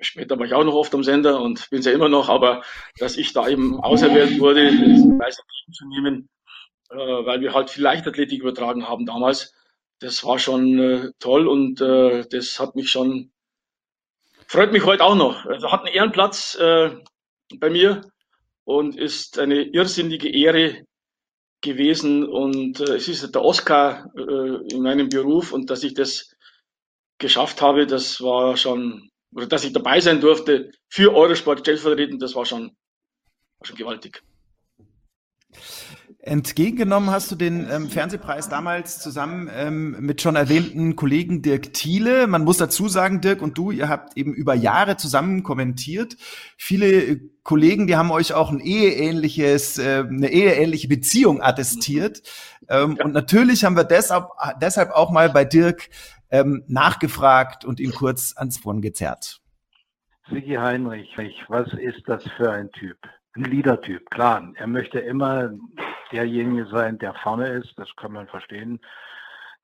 S4: Später war ich auch noch oft am Sender und bin es ja immer noch, aber dass ich da eben auserwählt wurde, diesen Preis zu nehmen, äh, weil wir halt viel Leichtathletik übertragen haben damals, das war schon äh, toll und äh, das hat mich schon freut mich heute auch noch. Also hat einen Ehrenplatz äh, bei mir und ist eine irrsinnige Ehre gewesen. Und äh, es ist der Oscar äh, in meinem Beruf und dass ich das geschafft habe, das war schon, oder dass ich dabei sein durfte für Eurosport stellvertretend, das war schon, war schon gewaltig.
S3: Entgegengenommen hast du den ähm, Fernsehpreis damals zusammen ähm, mit schon erwähnten Kollegen Dirk Thiele. Man muss dazu sagen, Dirk und du, ihr habt eben über Jahre zusammen kommentiert. Viele äh, Kollegen, die haben euch auch ein eheähnliches, äh, eine eheähnliche Beziehung attestiert. Ähm, ja. Und natürlich haben wir deshalb, deshalb auch mal bei Dirk ähm, nachgefragt und ihn kurz ans Wort gezerrt.
S10: Sigi Heinrich, was ist das für ein Typ? Ein Leader-Typ, klar. Er möchte immer derjenige sein, der vorne ist, das kann man verstehen.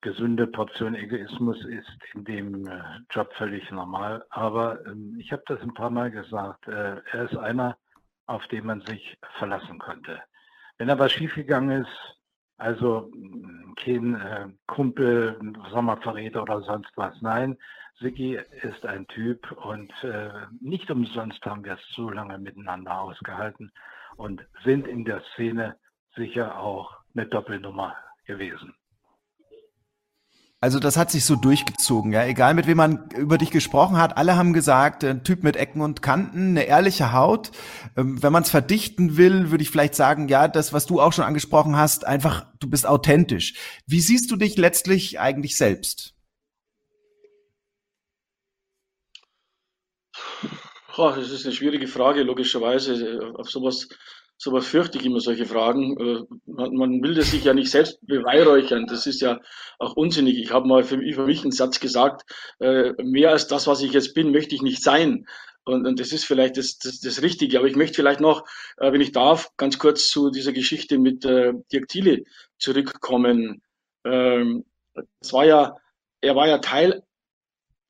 S10: Gesunde Portion Egoismus ist in dem äh, Job völlig normal. Aber ähm, ich habe das ein paar Mal gesagt, äh, er ist einer, auf den man sich verlassen konnte. Wenn er was schiefgegangen ist, also kein äh, Kumpel, Sommerverräter oder sonst was, nein, Sigi ist ein Typ und äh, nicht umsonst haben wir es so lange miteinander ausgehalten und sind in der Szene sicher auch eine Doppelnummer gewesen.
S3: Also das hat sich so durchgezogen, ja. Egal mit wem man über dich gesprochen hat, alle haben gesagt, ein Typ mit Ecken und Kanten, eine ehrliche Haut. Ähm, wenn man es verdichten will, würde ich vielleicht sagen, ja, das, was du auch schon angesprochen hast, einfach, du bist authentisch. Wie siehst du dich letztlich eigentlich selbst?
S4: Oh, das ist eine schwierige Frage, logischerweise. Auf sowas sowas fürchte ich immer, solche Fragen. Äh, man, will das sich ja nicht selbst beweihräuchern. Das ist ja auch unsinnig. Ich habe mal für, mich einen Satz gesagt, äh, mehr als das, was ich jetzt bin, möchte ich nicht sein. Und, und das ist vielleicht das, das, das Richtige. Aber ich möchte vielleicht noch, äh, wenn ich darf, ganz kurz zu dieser Geschichte mit Dirk Thiele zurückkommen. Ähm, es war ja, er war ja Teil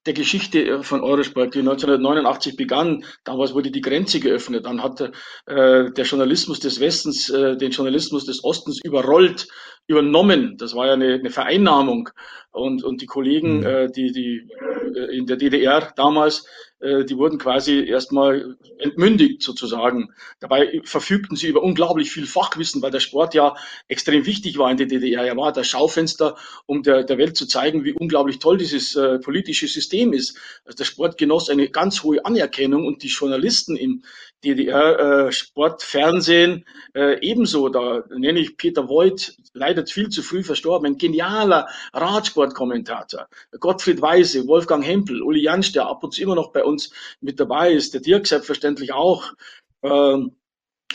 S4: der Geschichte äh, von Eurosport, die 1989 begann. Damals wurde die Grenze geöffnet. Dann hat äh, der Journalismus des Westens äh, den Journalismus des Ostens überrollt, übernommen. Das war ja eine, eine Vereinnahmung. Und, und die Kollegen, mhm. äh, die, die äh, in der DDR damals, die wurden quasi erstmal entmündigt sozusagen. Dabei verfügten sie über unglaublich viel Fachwissen, weil der Sport ja extrem wichtig war in der DDR. Er war das Schaufenster, um der, der Welt zu zeigen, wie unglaublich toll dieses äh, politische System ist. Also der Sport genoss eine ganz hohe Anerkennung und die Journalisten im DDR, äh, Sport, Fernsehen äh, ebenso. Da nenne ich Peter Voigt, leider viel zu früh verstorben, ein genialer Radsportkommentator. Gottfried Weise, Wolfgang Hempel, Uli Jansch, der ab und zu immer noch bei uns mit dabei ist, der Dirk selbstverständlich auch. Ähm,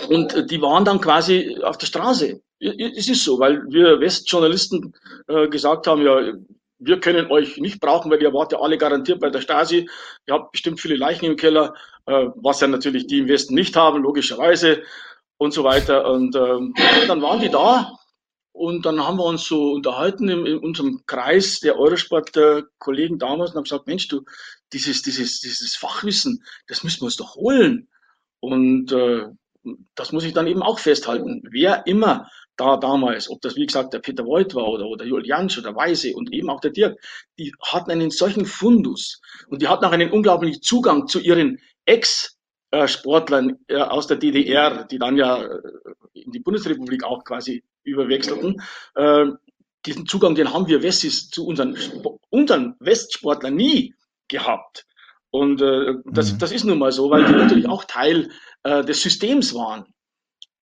S4: und die waren dann quasi auf der Straße. Es ist so, weil wir Westjournalisten äh, gesagt haben, ja, wir können euch nicht brauchen, weil ihr wart ja alle garantiert bei der Stasi. Ihr habt bestimmt viele Leichen im Keller, äh, was ja natürlich die im Westen nicht haben, logischerweise und so weiter. Und ähm, dann waren die da und dann haben wir uns so unterhalten in, in unserem Kreis der Eurosport-Kollegen damals und haben gesagt, Mensch, du, dieses, dieses, dieses Fachwissen, das müssen wir uns doch holen. Und äh, das muss ich dann eben auch festhalten. Wer immer da damals, ob das wie gesagt der Peter Voigt war oder, oder Juliansch oder Weise und eben auch der Dirk, die hatten einen solchen Fundus und die hatten auch einen unglaublichen Zugang zu ihren Ex-Sportlern äh, aus der DDR, die dann ja äh, in die Bundesrepublik auch quasi überwechselten. Äh, diesen Zugang, den haben wir Wessis zu unseren, unseren Westsportlern nie gehabt. Und äh, das, mhm. das ist nun mal so, weil die natürlich auch Teil äh, des Systems waren.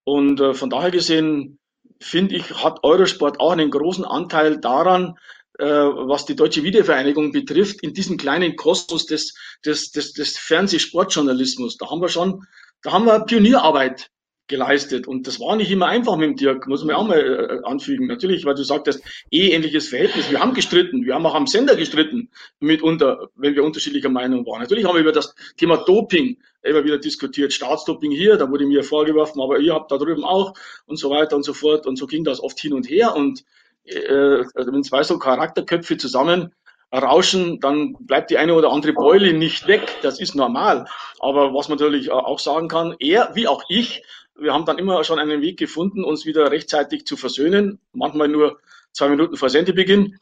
S4: Und äh, von daher gesehen finde ich, hat Eurosport auch einen großen Anteil daran, äh, was die Deutsche Videovereinigung betrifft, in diesem kleinen Kosmos des, des, des, des Fernsehsportjournalismus. Da haben wir schon, da haben wir Pionierarbeit geleistet. Und das war nicht immer einfach mit dem Dirk, muss man auch mal äh, anfügen. Natürlich, weil du sagtest, eh ähnliches Verhältnis. Wir haben gestritten, wir haben auch am Sender gestritten, mitunter, wenn wir unterschiedlicher Meinung waren. Natürlich haben wir über das Thema Doping immer wieder diskutiert. Staatsdoping hier, da wurde mir vorgeworfen, aber ihr habt da drüben auch und so weiter und so fort. Und so ging das oft hin und her. Und äh, also wenn zwei so Charakterköpfe zusammen rauschen, dann bleibt die eine oder andere Beule nicht weg. Das ist normal. Aber was man natürlich auch sagen kann, er wie auch ich wir haben dann immer schon einen Weg gefunden, uns wieder rechtzeitig zu versöhnen, manchmal nur zwei Minuten vor Sendebeginn.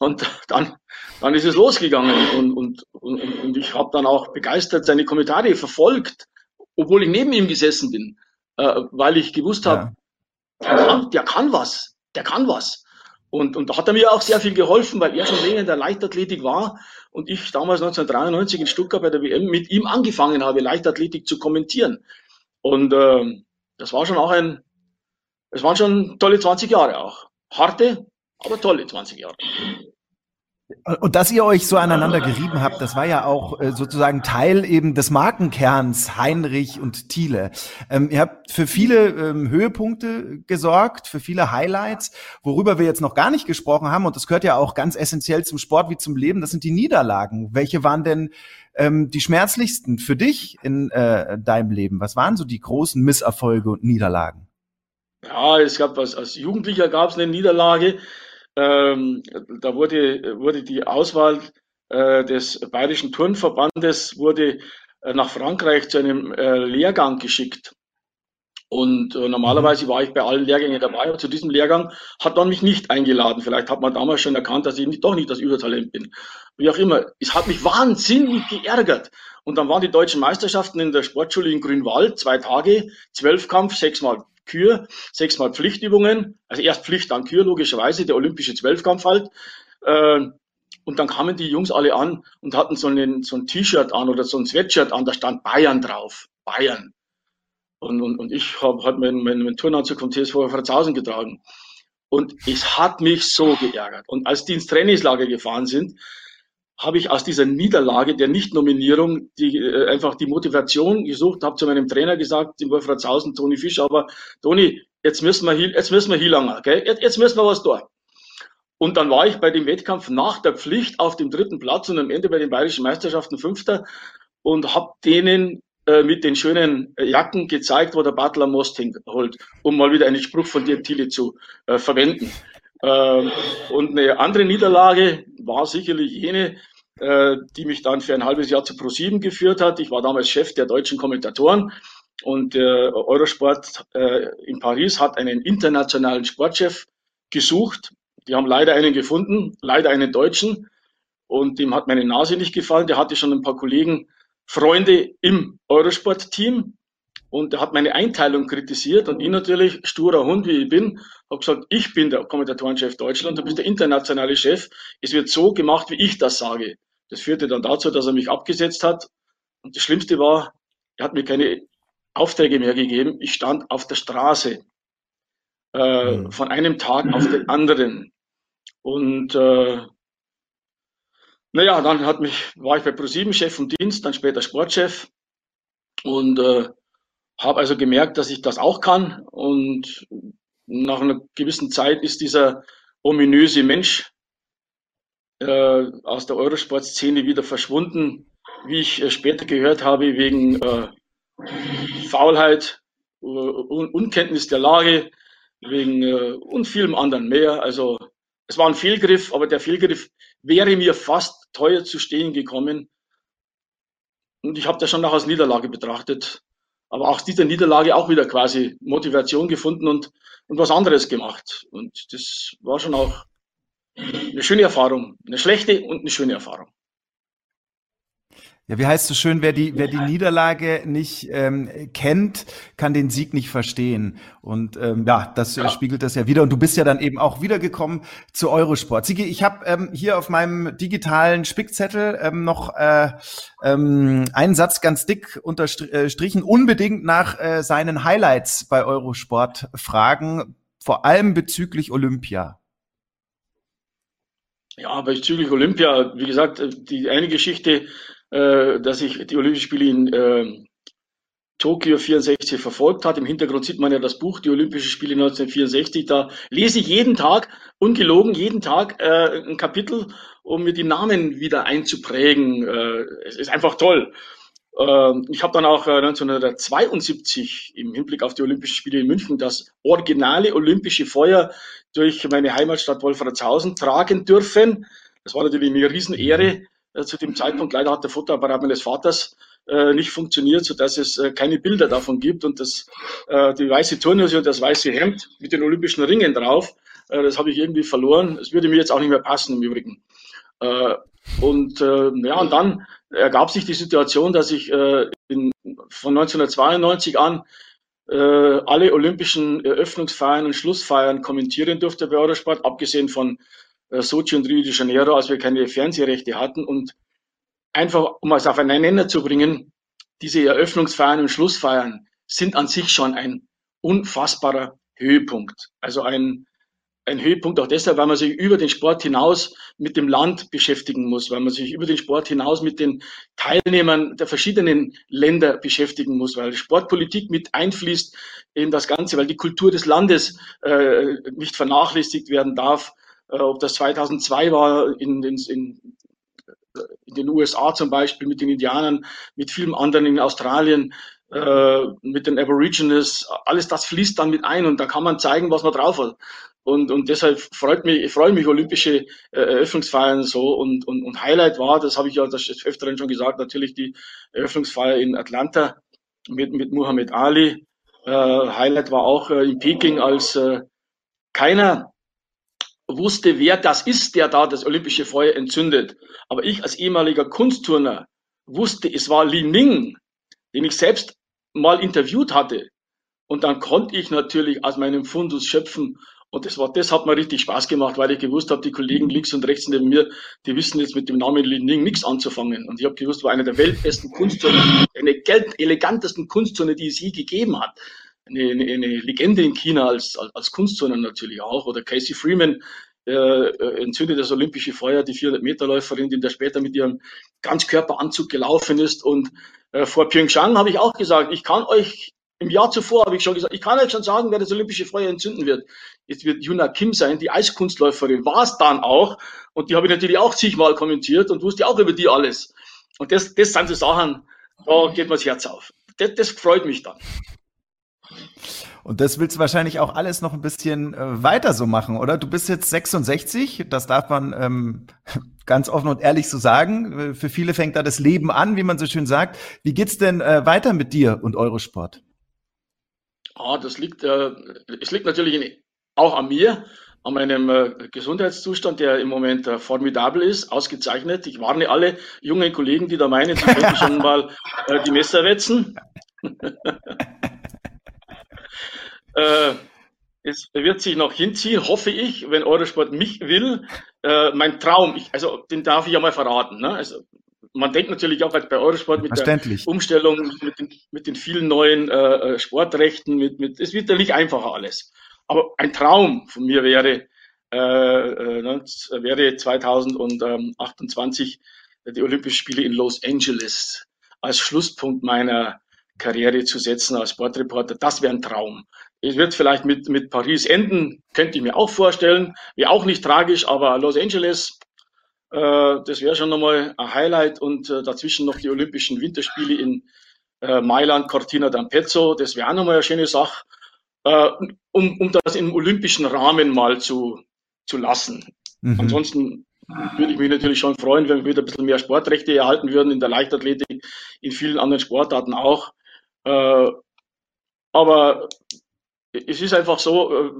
S4: Und dann, dann ist es losgegangen und, und, und, und ich habe dann auch begeistert seine Kommentare verfolgt, obwohl ich neben ihm gesessen bin, äh, weil ich gewusst habe, ja. der, kann, der kann was, der kann was. Und, und da hat er mir auch sehr viel geholfen, weil er schon länger in der Leichtathletik war und ich damals 1993 in Stuttgart bei der WM mit ihm angefangen habe, Leichtathletik zu kommentieren. Und äh, das war schon auch ein, es waren schon tolle 20 Jahre auch. Harte, aber tolle 20 Jahre.
S3: Und dass ihr euch so aneinander gerieben habt, das war ja auch äh, sozusagen Teil eben des Markenkerns Heinrich und Thiele. Ähm, ihr habt für viele ähm, Höhepunkte gesorgt, für viele Highlights, worüber wir jetzt noch gar nicht gesprochen haben. Und das gehört ja auch ganz essentiell zum Sport wie zum Leben. Das sind die Niederlagen. Welche waren denn ähm, die schmerzlichsten für dich in äh, deinem Leben? Was waren so die großen Misserfolge und Niederlagen?
S4: Ja, es gab als, als Jugendlicher gab es eine Niederlage ähm, da wurde, wurde die Auswahl äh, des Bayerischen Turnverbandes wurde äh, nach Frankreich zu einem äh, Lehrgang geschickt. Und äh, normalerweise war ich bei allen Lehrgängen dabei, aber zu diesem Lehrgang hat man mich nicht eingeladen. Vielleicht hat man damals schon erkannt, dass ich nicht, doch nicht das Übertalent bin. Wie auch immer. Es hat mich wahnsinnig geärgert. Und dann waren die deutschen Meisterschaften in der Sportschule in Grünwald, zwei Tage, Zwölfkampf, sechsmal Kür, sechsmal Pflichtübungen, also erst Pflicht, dann Kür, logischerweise, der olympische Zwölfkampf halt. Äh, und dann kamen die Jungs alle an und hatten so, einen, so ein T-Shirt an oder so ein Sweatshirt an, da stand Bayern drauf. Bayern. Und, und, und ich habe halt meinen, meinen, meinen Turnanzug vom TSV Franzhausen getragen. Und es hat mich so geärgert. Und als die ins Trainingslager gefahren sind, habe ich aus dieser Niederlage der Nichtnominierung die, äh, einfach die Motivation gesucht, habe zu meinem Trainer gesagt, dem Wolfratshausen, Toni Fischer, aber Toni, jetzt müssen wir hier, jetzt müssen wir hier lange, gell? Jetzt, jetzt müssen wir was tun. Und dann war ich bei dem Wettkampf nach der Pflicht auf dem dritten Platz und am Ende bei den bayerischen Meisterschaften Fünfter und habe denen äh, mit den schönen Jacken gezeigt, wo der Butler Most holt, um mal wieder einen Spruch von dir, Thiele, zu äh, verwenden. Ähm, und eine andere Niederlage war sicherlich jene, äh, die mich dann für ein halbes Jahr zu ProSieben geführt hat. Ich war damals Chef der deutschen Kommentatoren und der Eurosport äh, in Paris hat einen internationalen Sportchef gesucht. Die haben leider einen gefunden, leider einen Deutschen. Und dem hat meine Nase nicht gefallen. Der hatte schon ein paar Kollegen, Freunde im Eurosport-Team. Und er hat meine Einteilung kritisiert und ich natürlich, sturer Hund wie ich bin, habe gesagt, ich bin der Kommentatorenchef Deutschland, du bist der internationale Chef. Es wird so gemacht, wie ich das sage. Das führte dann dazu, dass er mich abgesetzt hat. Und das Schlimmste war, er hat mir keine Aufträge mehr gegeben. Ich stand auf der Straße äh, mhm. von einem Tag auf den anderen. Und äh, naja, dann hat mich, war ich bei ProSieben Chef vom Dienst, dann später Sportchef. Und äh, habe also gemerkt, dass ich das auch kann und nach einer gewissen Zeit ist dieser ominöse Mensch äh, aus der Eurosport-Szene wieder verschwunden, wie ich äh, später gehört habe, wegen äh, Faulheit, äh, Un Unkenntnis der Lage, wegen äh, und vielem anderen mehr. Also es war ein Fehlgriff, aber der Fehlgriff wäre mir fast teuer zu stehen gekommen. Und ich habe das schon noch als Niederlage betrachtet aber auch dieser Niederlage auch wieder quasi Motivation gefunden und, und was anderes gemacht. Und das war schon auch eine schöne Erfahrung, eine schlechte und eine schöne Erfahrung.
S3: Ja, wie heißt es so schön, wer die, wer die Niederlage nicht ähm, kennt, kann den Sieg nicht verstehen. Und ähm, ja, das ja. spiegelt das ja wieder. Und du bist ja dann eben auch wiedergekommen zu Eurosport. Sigi, ich habe ähm, hier auf meinem digitalen Spickzettel ähm, noch äh, ähm, einen Satz ganz dick unterstrichen. Unbedingt nach äh, seinen Highlights bei Eurosport fragen, vor allem bezüglich Olympia.
S4: Ja, bezüglich Olympia, wie gesagt, die eine Geschichte äh, dass ich die Olympischen Spiele in äh, Tokio 64 verfolgt hat. Im Hintergrund sieht man ja das Buch, die Olympischen Spiele 1964. Da lese ich jeden Tag, ungelogen, jeden Tag äh, ein Kapitel, um mir die Namen wieder einzuprägen. Äh, es ist einfach toll. Äh, ich habe dann auch äh, 1972 im Hinblick auf die Olympischen Spiele in München das originale olympische Feuer durch meine Heimatstadt Wolfratshausen tragen dürfen. Das war natürlich eine Riesenehre äh, zu dem Zeitpunkt. Leider hat der Fotoapparat meines Vaters äh, nicht funktioniert, so dass es äh, keine Bilder davon gibt und das, äh, die weiße Turnhose und das weiße Hemd mit den olympischen Ringen drauf Äh, das habe ich irgendwie verloren. Es würde mir jetzt auch nicht mehr passen im Übrigen. Äh, und äh, ja, und dann ergab sich die Situation, dass ich äh, in, von 1992 an äh, alle olympischen Eröffnungsfeiern und Schlussfeiern kommentieren durfte bei Eurosport, abgesehen von äh, Sochi und Rio de Janeiro, als wir keine Fernsehrechte hatten. Und einfach, um es auf einen Nenner zu bringen, diese Eröffnungsfeiern und Schlussfeiern sind an sich schon ein unfassbarer Höhepunkt. Also ein, ein Höhepunkt auch deshalb, weil man sich über den Sport hinaus mit dem Land beschäftigen muss, weil man sich über den Sport hinaus mit den Teilnehmern der verschiedenen Länder beschäftigen muss, weil Sportpolitik mit einfließt in das Ganze, weil die Kultur des Landes äh, nicht vernachlässigt werden darf. Äh, ob das 2002 war in, in, in, in den USA zum Beispiel mit den Indianern, mit vielen anderen in Australien, äh, mit den Aborigines, alles das fließt dann mit ein und da kann man zeigen, was man drauf hat. Und, und deshalb freut mich, ich freue mich olympische äh, Eröffnungsfeiern so und, und, und Highlight war, das habe ich ja das öfteren schon gesagt, natürlich die Eröffnungsfeier in Atlanta mit, mit Muhammad Ali. Äh, Highlight war auch äh, in Peking, als äh, keiner wusste, wer das ist, der da das olympische Feuer entzündet. Aber ich als ehemaliger Kunstturner wusste, es war Li Ning, den ich selbst mal interviewt hatte. Und dann konnte ich natürlich aus meinem Fundus schöpfen und das war, das hat mir richtig Spaß gemacht, weil ich gewusst habe, die Kollegen links und rechts neben mir, die wissen jetzt mit dem Namen Lin Ning nichts anzufangen. Und ich habe gewusst, war einer der weltbesten Kunstzonen, eine elegantesten Kunstzone, die es je gegeben hat. Eine, eine, Legende in China als, als, als Kunstzone natürlich auch. Oder Casey Freeman, äh, entzündet das olympische Feuer, die 400-Meter-Läuferin, die da später mit ihrem Ganzkörperanzug gelaufen ist. Und äh, vor Pyeongchang habe ich auch gesagt, ich kann euch im Jahr zuvor habe ich schon gesagt, ich kann euch schon sagen, wer das olympische Feuer entzünden wird. Es wird Juna Kim sein, die Eiskunstläuferin, war es dann auch. Und die habe ich natürlich auch zigmal kommentiert und wusste auch über die alles. Und das, das sind so Sachen, da geht mir das Herz auf. Das, das freut mich dann.
S3: Und das willst du wahrscheinlich auch alles noch ein bisschen äh, weiter so machen, oder? Du bist jetzt 66, das darf man ähm, ganz offen und ehrlich so sagen. Äh, für viele fängt da das Leben an, wie man so schön sagt. Wie geht's denn äh, weiter mit dir und Eurosport?
S4: Ah, das liegt, äh, es liegt natürlich in, auch an mir, an meinem äh, Gesundheitszustand, der im Moment äh, formidabel ist, ausgezeichnet. Ich warne alle jungen Kollegen, die da meinen, sie könnten schon mal äh, die Messer wetzen. Äh, es wird sich noch hinziehen, hoffe ich, wenn Eurosport mich will. Äh, mein Traum, ich, also den darf ich ja mal verraten. Ne? Also man denkt natürlich auch bei Eurosport mit der Umstellung, mit den, mit den vielen neuen äh, äh, Sportrechten, mit, mit, es wird ja nicht einfacher alles. Aber ein Traum von mir wäre, äh, äh, ne, wäre 2028 die Olympischen Spiele in Los Angeles als Schlusspunkt meiner Karriere zu setzen als Sportreporter. Das wäre ein Traum. Es wird vielleicht mit, mit Paris enden, könnte ich mir auch vorstellen. Wäre auch nicht tragisch, aber Los Angeles, äh, das wäre schon nochmal ein Highlight und äh, dazwischen noch die Olympischen Winterspiele in äh, Mailand, Cortina d'Ampezzo, das wäre auch nochmal eine schöne Sache, äh, um, um das im olympischen Rahmen mal zu, zu lassen. Mhm. Ansonsten würde ich mich natürlich schon freuen, wenn wir wieder ein bisschen mehr Sportrechte erhalten würden in der Leichtathletik, in vielen anderen Sportarten auch. Äh, aber es ist einfach so, äh,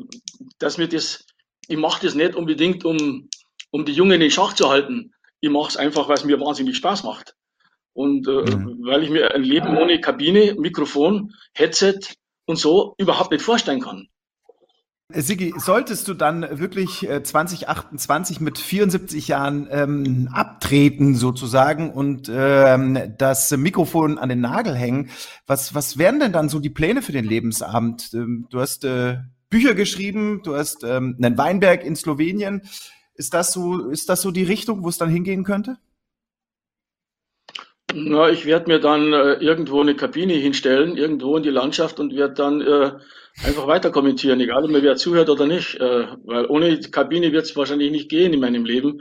S4: dass mir das, ich mache das nicht unbedingt, um um die Jungen in Schach zu halten. Ich mache es einfach, weil es mir wahnsinnig Spaß macht. Und äh, mhm. weil ich mir ein Leben ohne Kabine, Mikrofon, Headset und so überhaupt nicht vorstellen kann.
S3: Sigi, solltest du dann wirklich 2028 äh, mit 74 Jahren ähm, abtreten sozusagen und ähm, das Mikrofon an den Nagel hängen, was, was wären denn dann so die Pläne für den Lebensabend? Ähm, du hast äh, Bücher geschrieben, du hast ähm, einen Weinberg in Slowenien. Ist das so, ist das so die Richtung, wo es dann hingehen könnte?
S4: Na, ich werde mir dann äh, irgendwo eine Kabine hinstellen, irgendwo in die Landschaft und werde dann äh, einfach weiter kommentieren, egal ob mir wer zuhört oder nicht. Äh, weil ohne Kabine wird es wahrscheinlich nicht gehen in meinem Leben.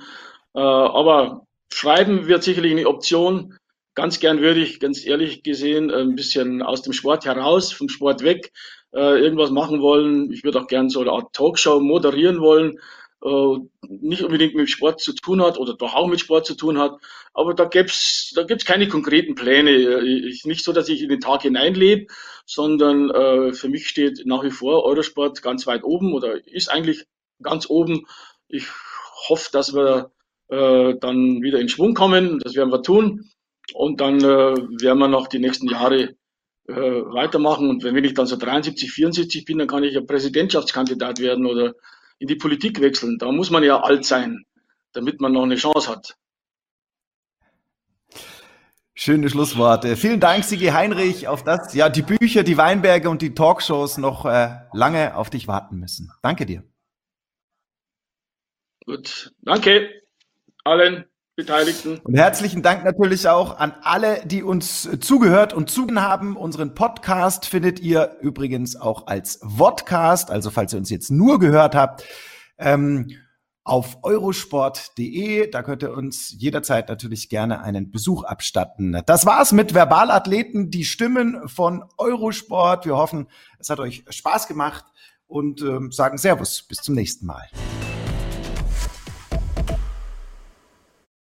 S4: Äh, aber schreiben wird sicherlich eine Option. Ganz gern würde ich, ganz ehrlich gesehen, ein bisschen aus dem Sport heraus, vom Sport weg, äh, irgendwas machen wollen. Ich würde auch gern so eine Art Talkshow moderieren wollen äh, nicht unbedingt mit Sport zu tun hat oder doch auch mit Sport zu tun hat. Aber da gibt's da gibt's keine konkreten Pläne. Ich, nicht so, dass ich in den Tag hineinlebe, sondern äh, für mich steht nach wie vor Eurosport ganz weit oben oder ist eigentlich ganz oben. Ich hoffe, dass wir äh, dann wieder in Schwung kommen. Das werden wir tun. Und dann äh, werden wir noch die nächsten Jahre äh, weitermachen. Und wenn ich dann so 73, 74 bin, dann kann ich ja Präsidentschaftskandidat werden oder in die Politik wechseln. Da muss man ja alt sein, damit man noch eine Chance hat.
S3: Schöne Schlussworte. Vielen Dank, Sigi Heinrich, auf das ja die Bücher, die Weinberge und die Talkshows noch äh, lange auf dich warten müssen. Danke dir.
S4: Gut, danke allen Beteiligten.
S3: Und herzlichen Dank natürlich auch an alle, die uns zugehört und zugen haben. Unseren Podcast findet ihr übrigens auch als Vodcast, also falls ihr uns jetzt nur gehört habt. Ähm, auf eurosport.de. Da könnt ihr uns jederzeit natürlich gerne einen Besuch abstatten. Das war's mit Verbalathleten, die Stimmen von Eurosport. Wir hoffen, es hat euch Spaß gemacht und ähm, sagen Servus. Bis zum nächsten Mal.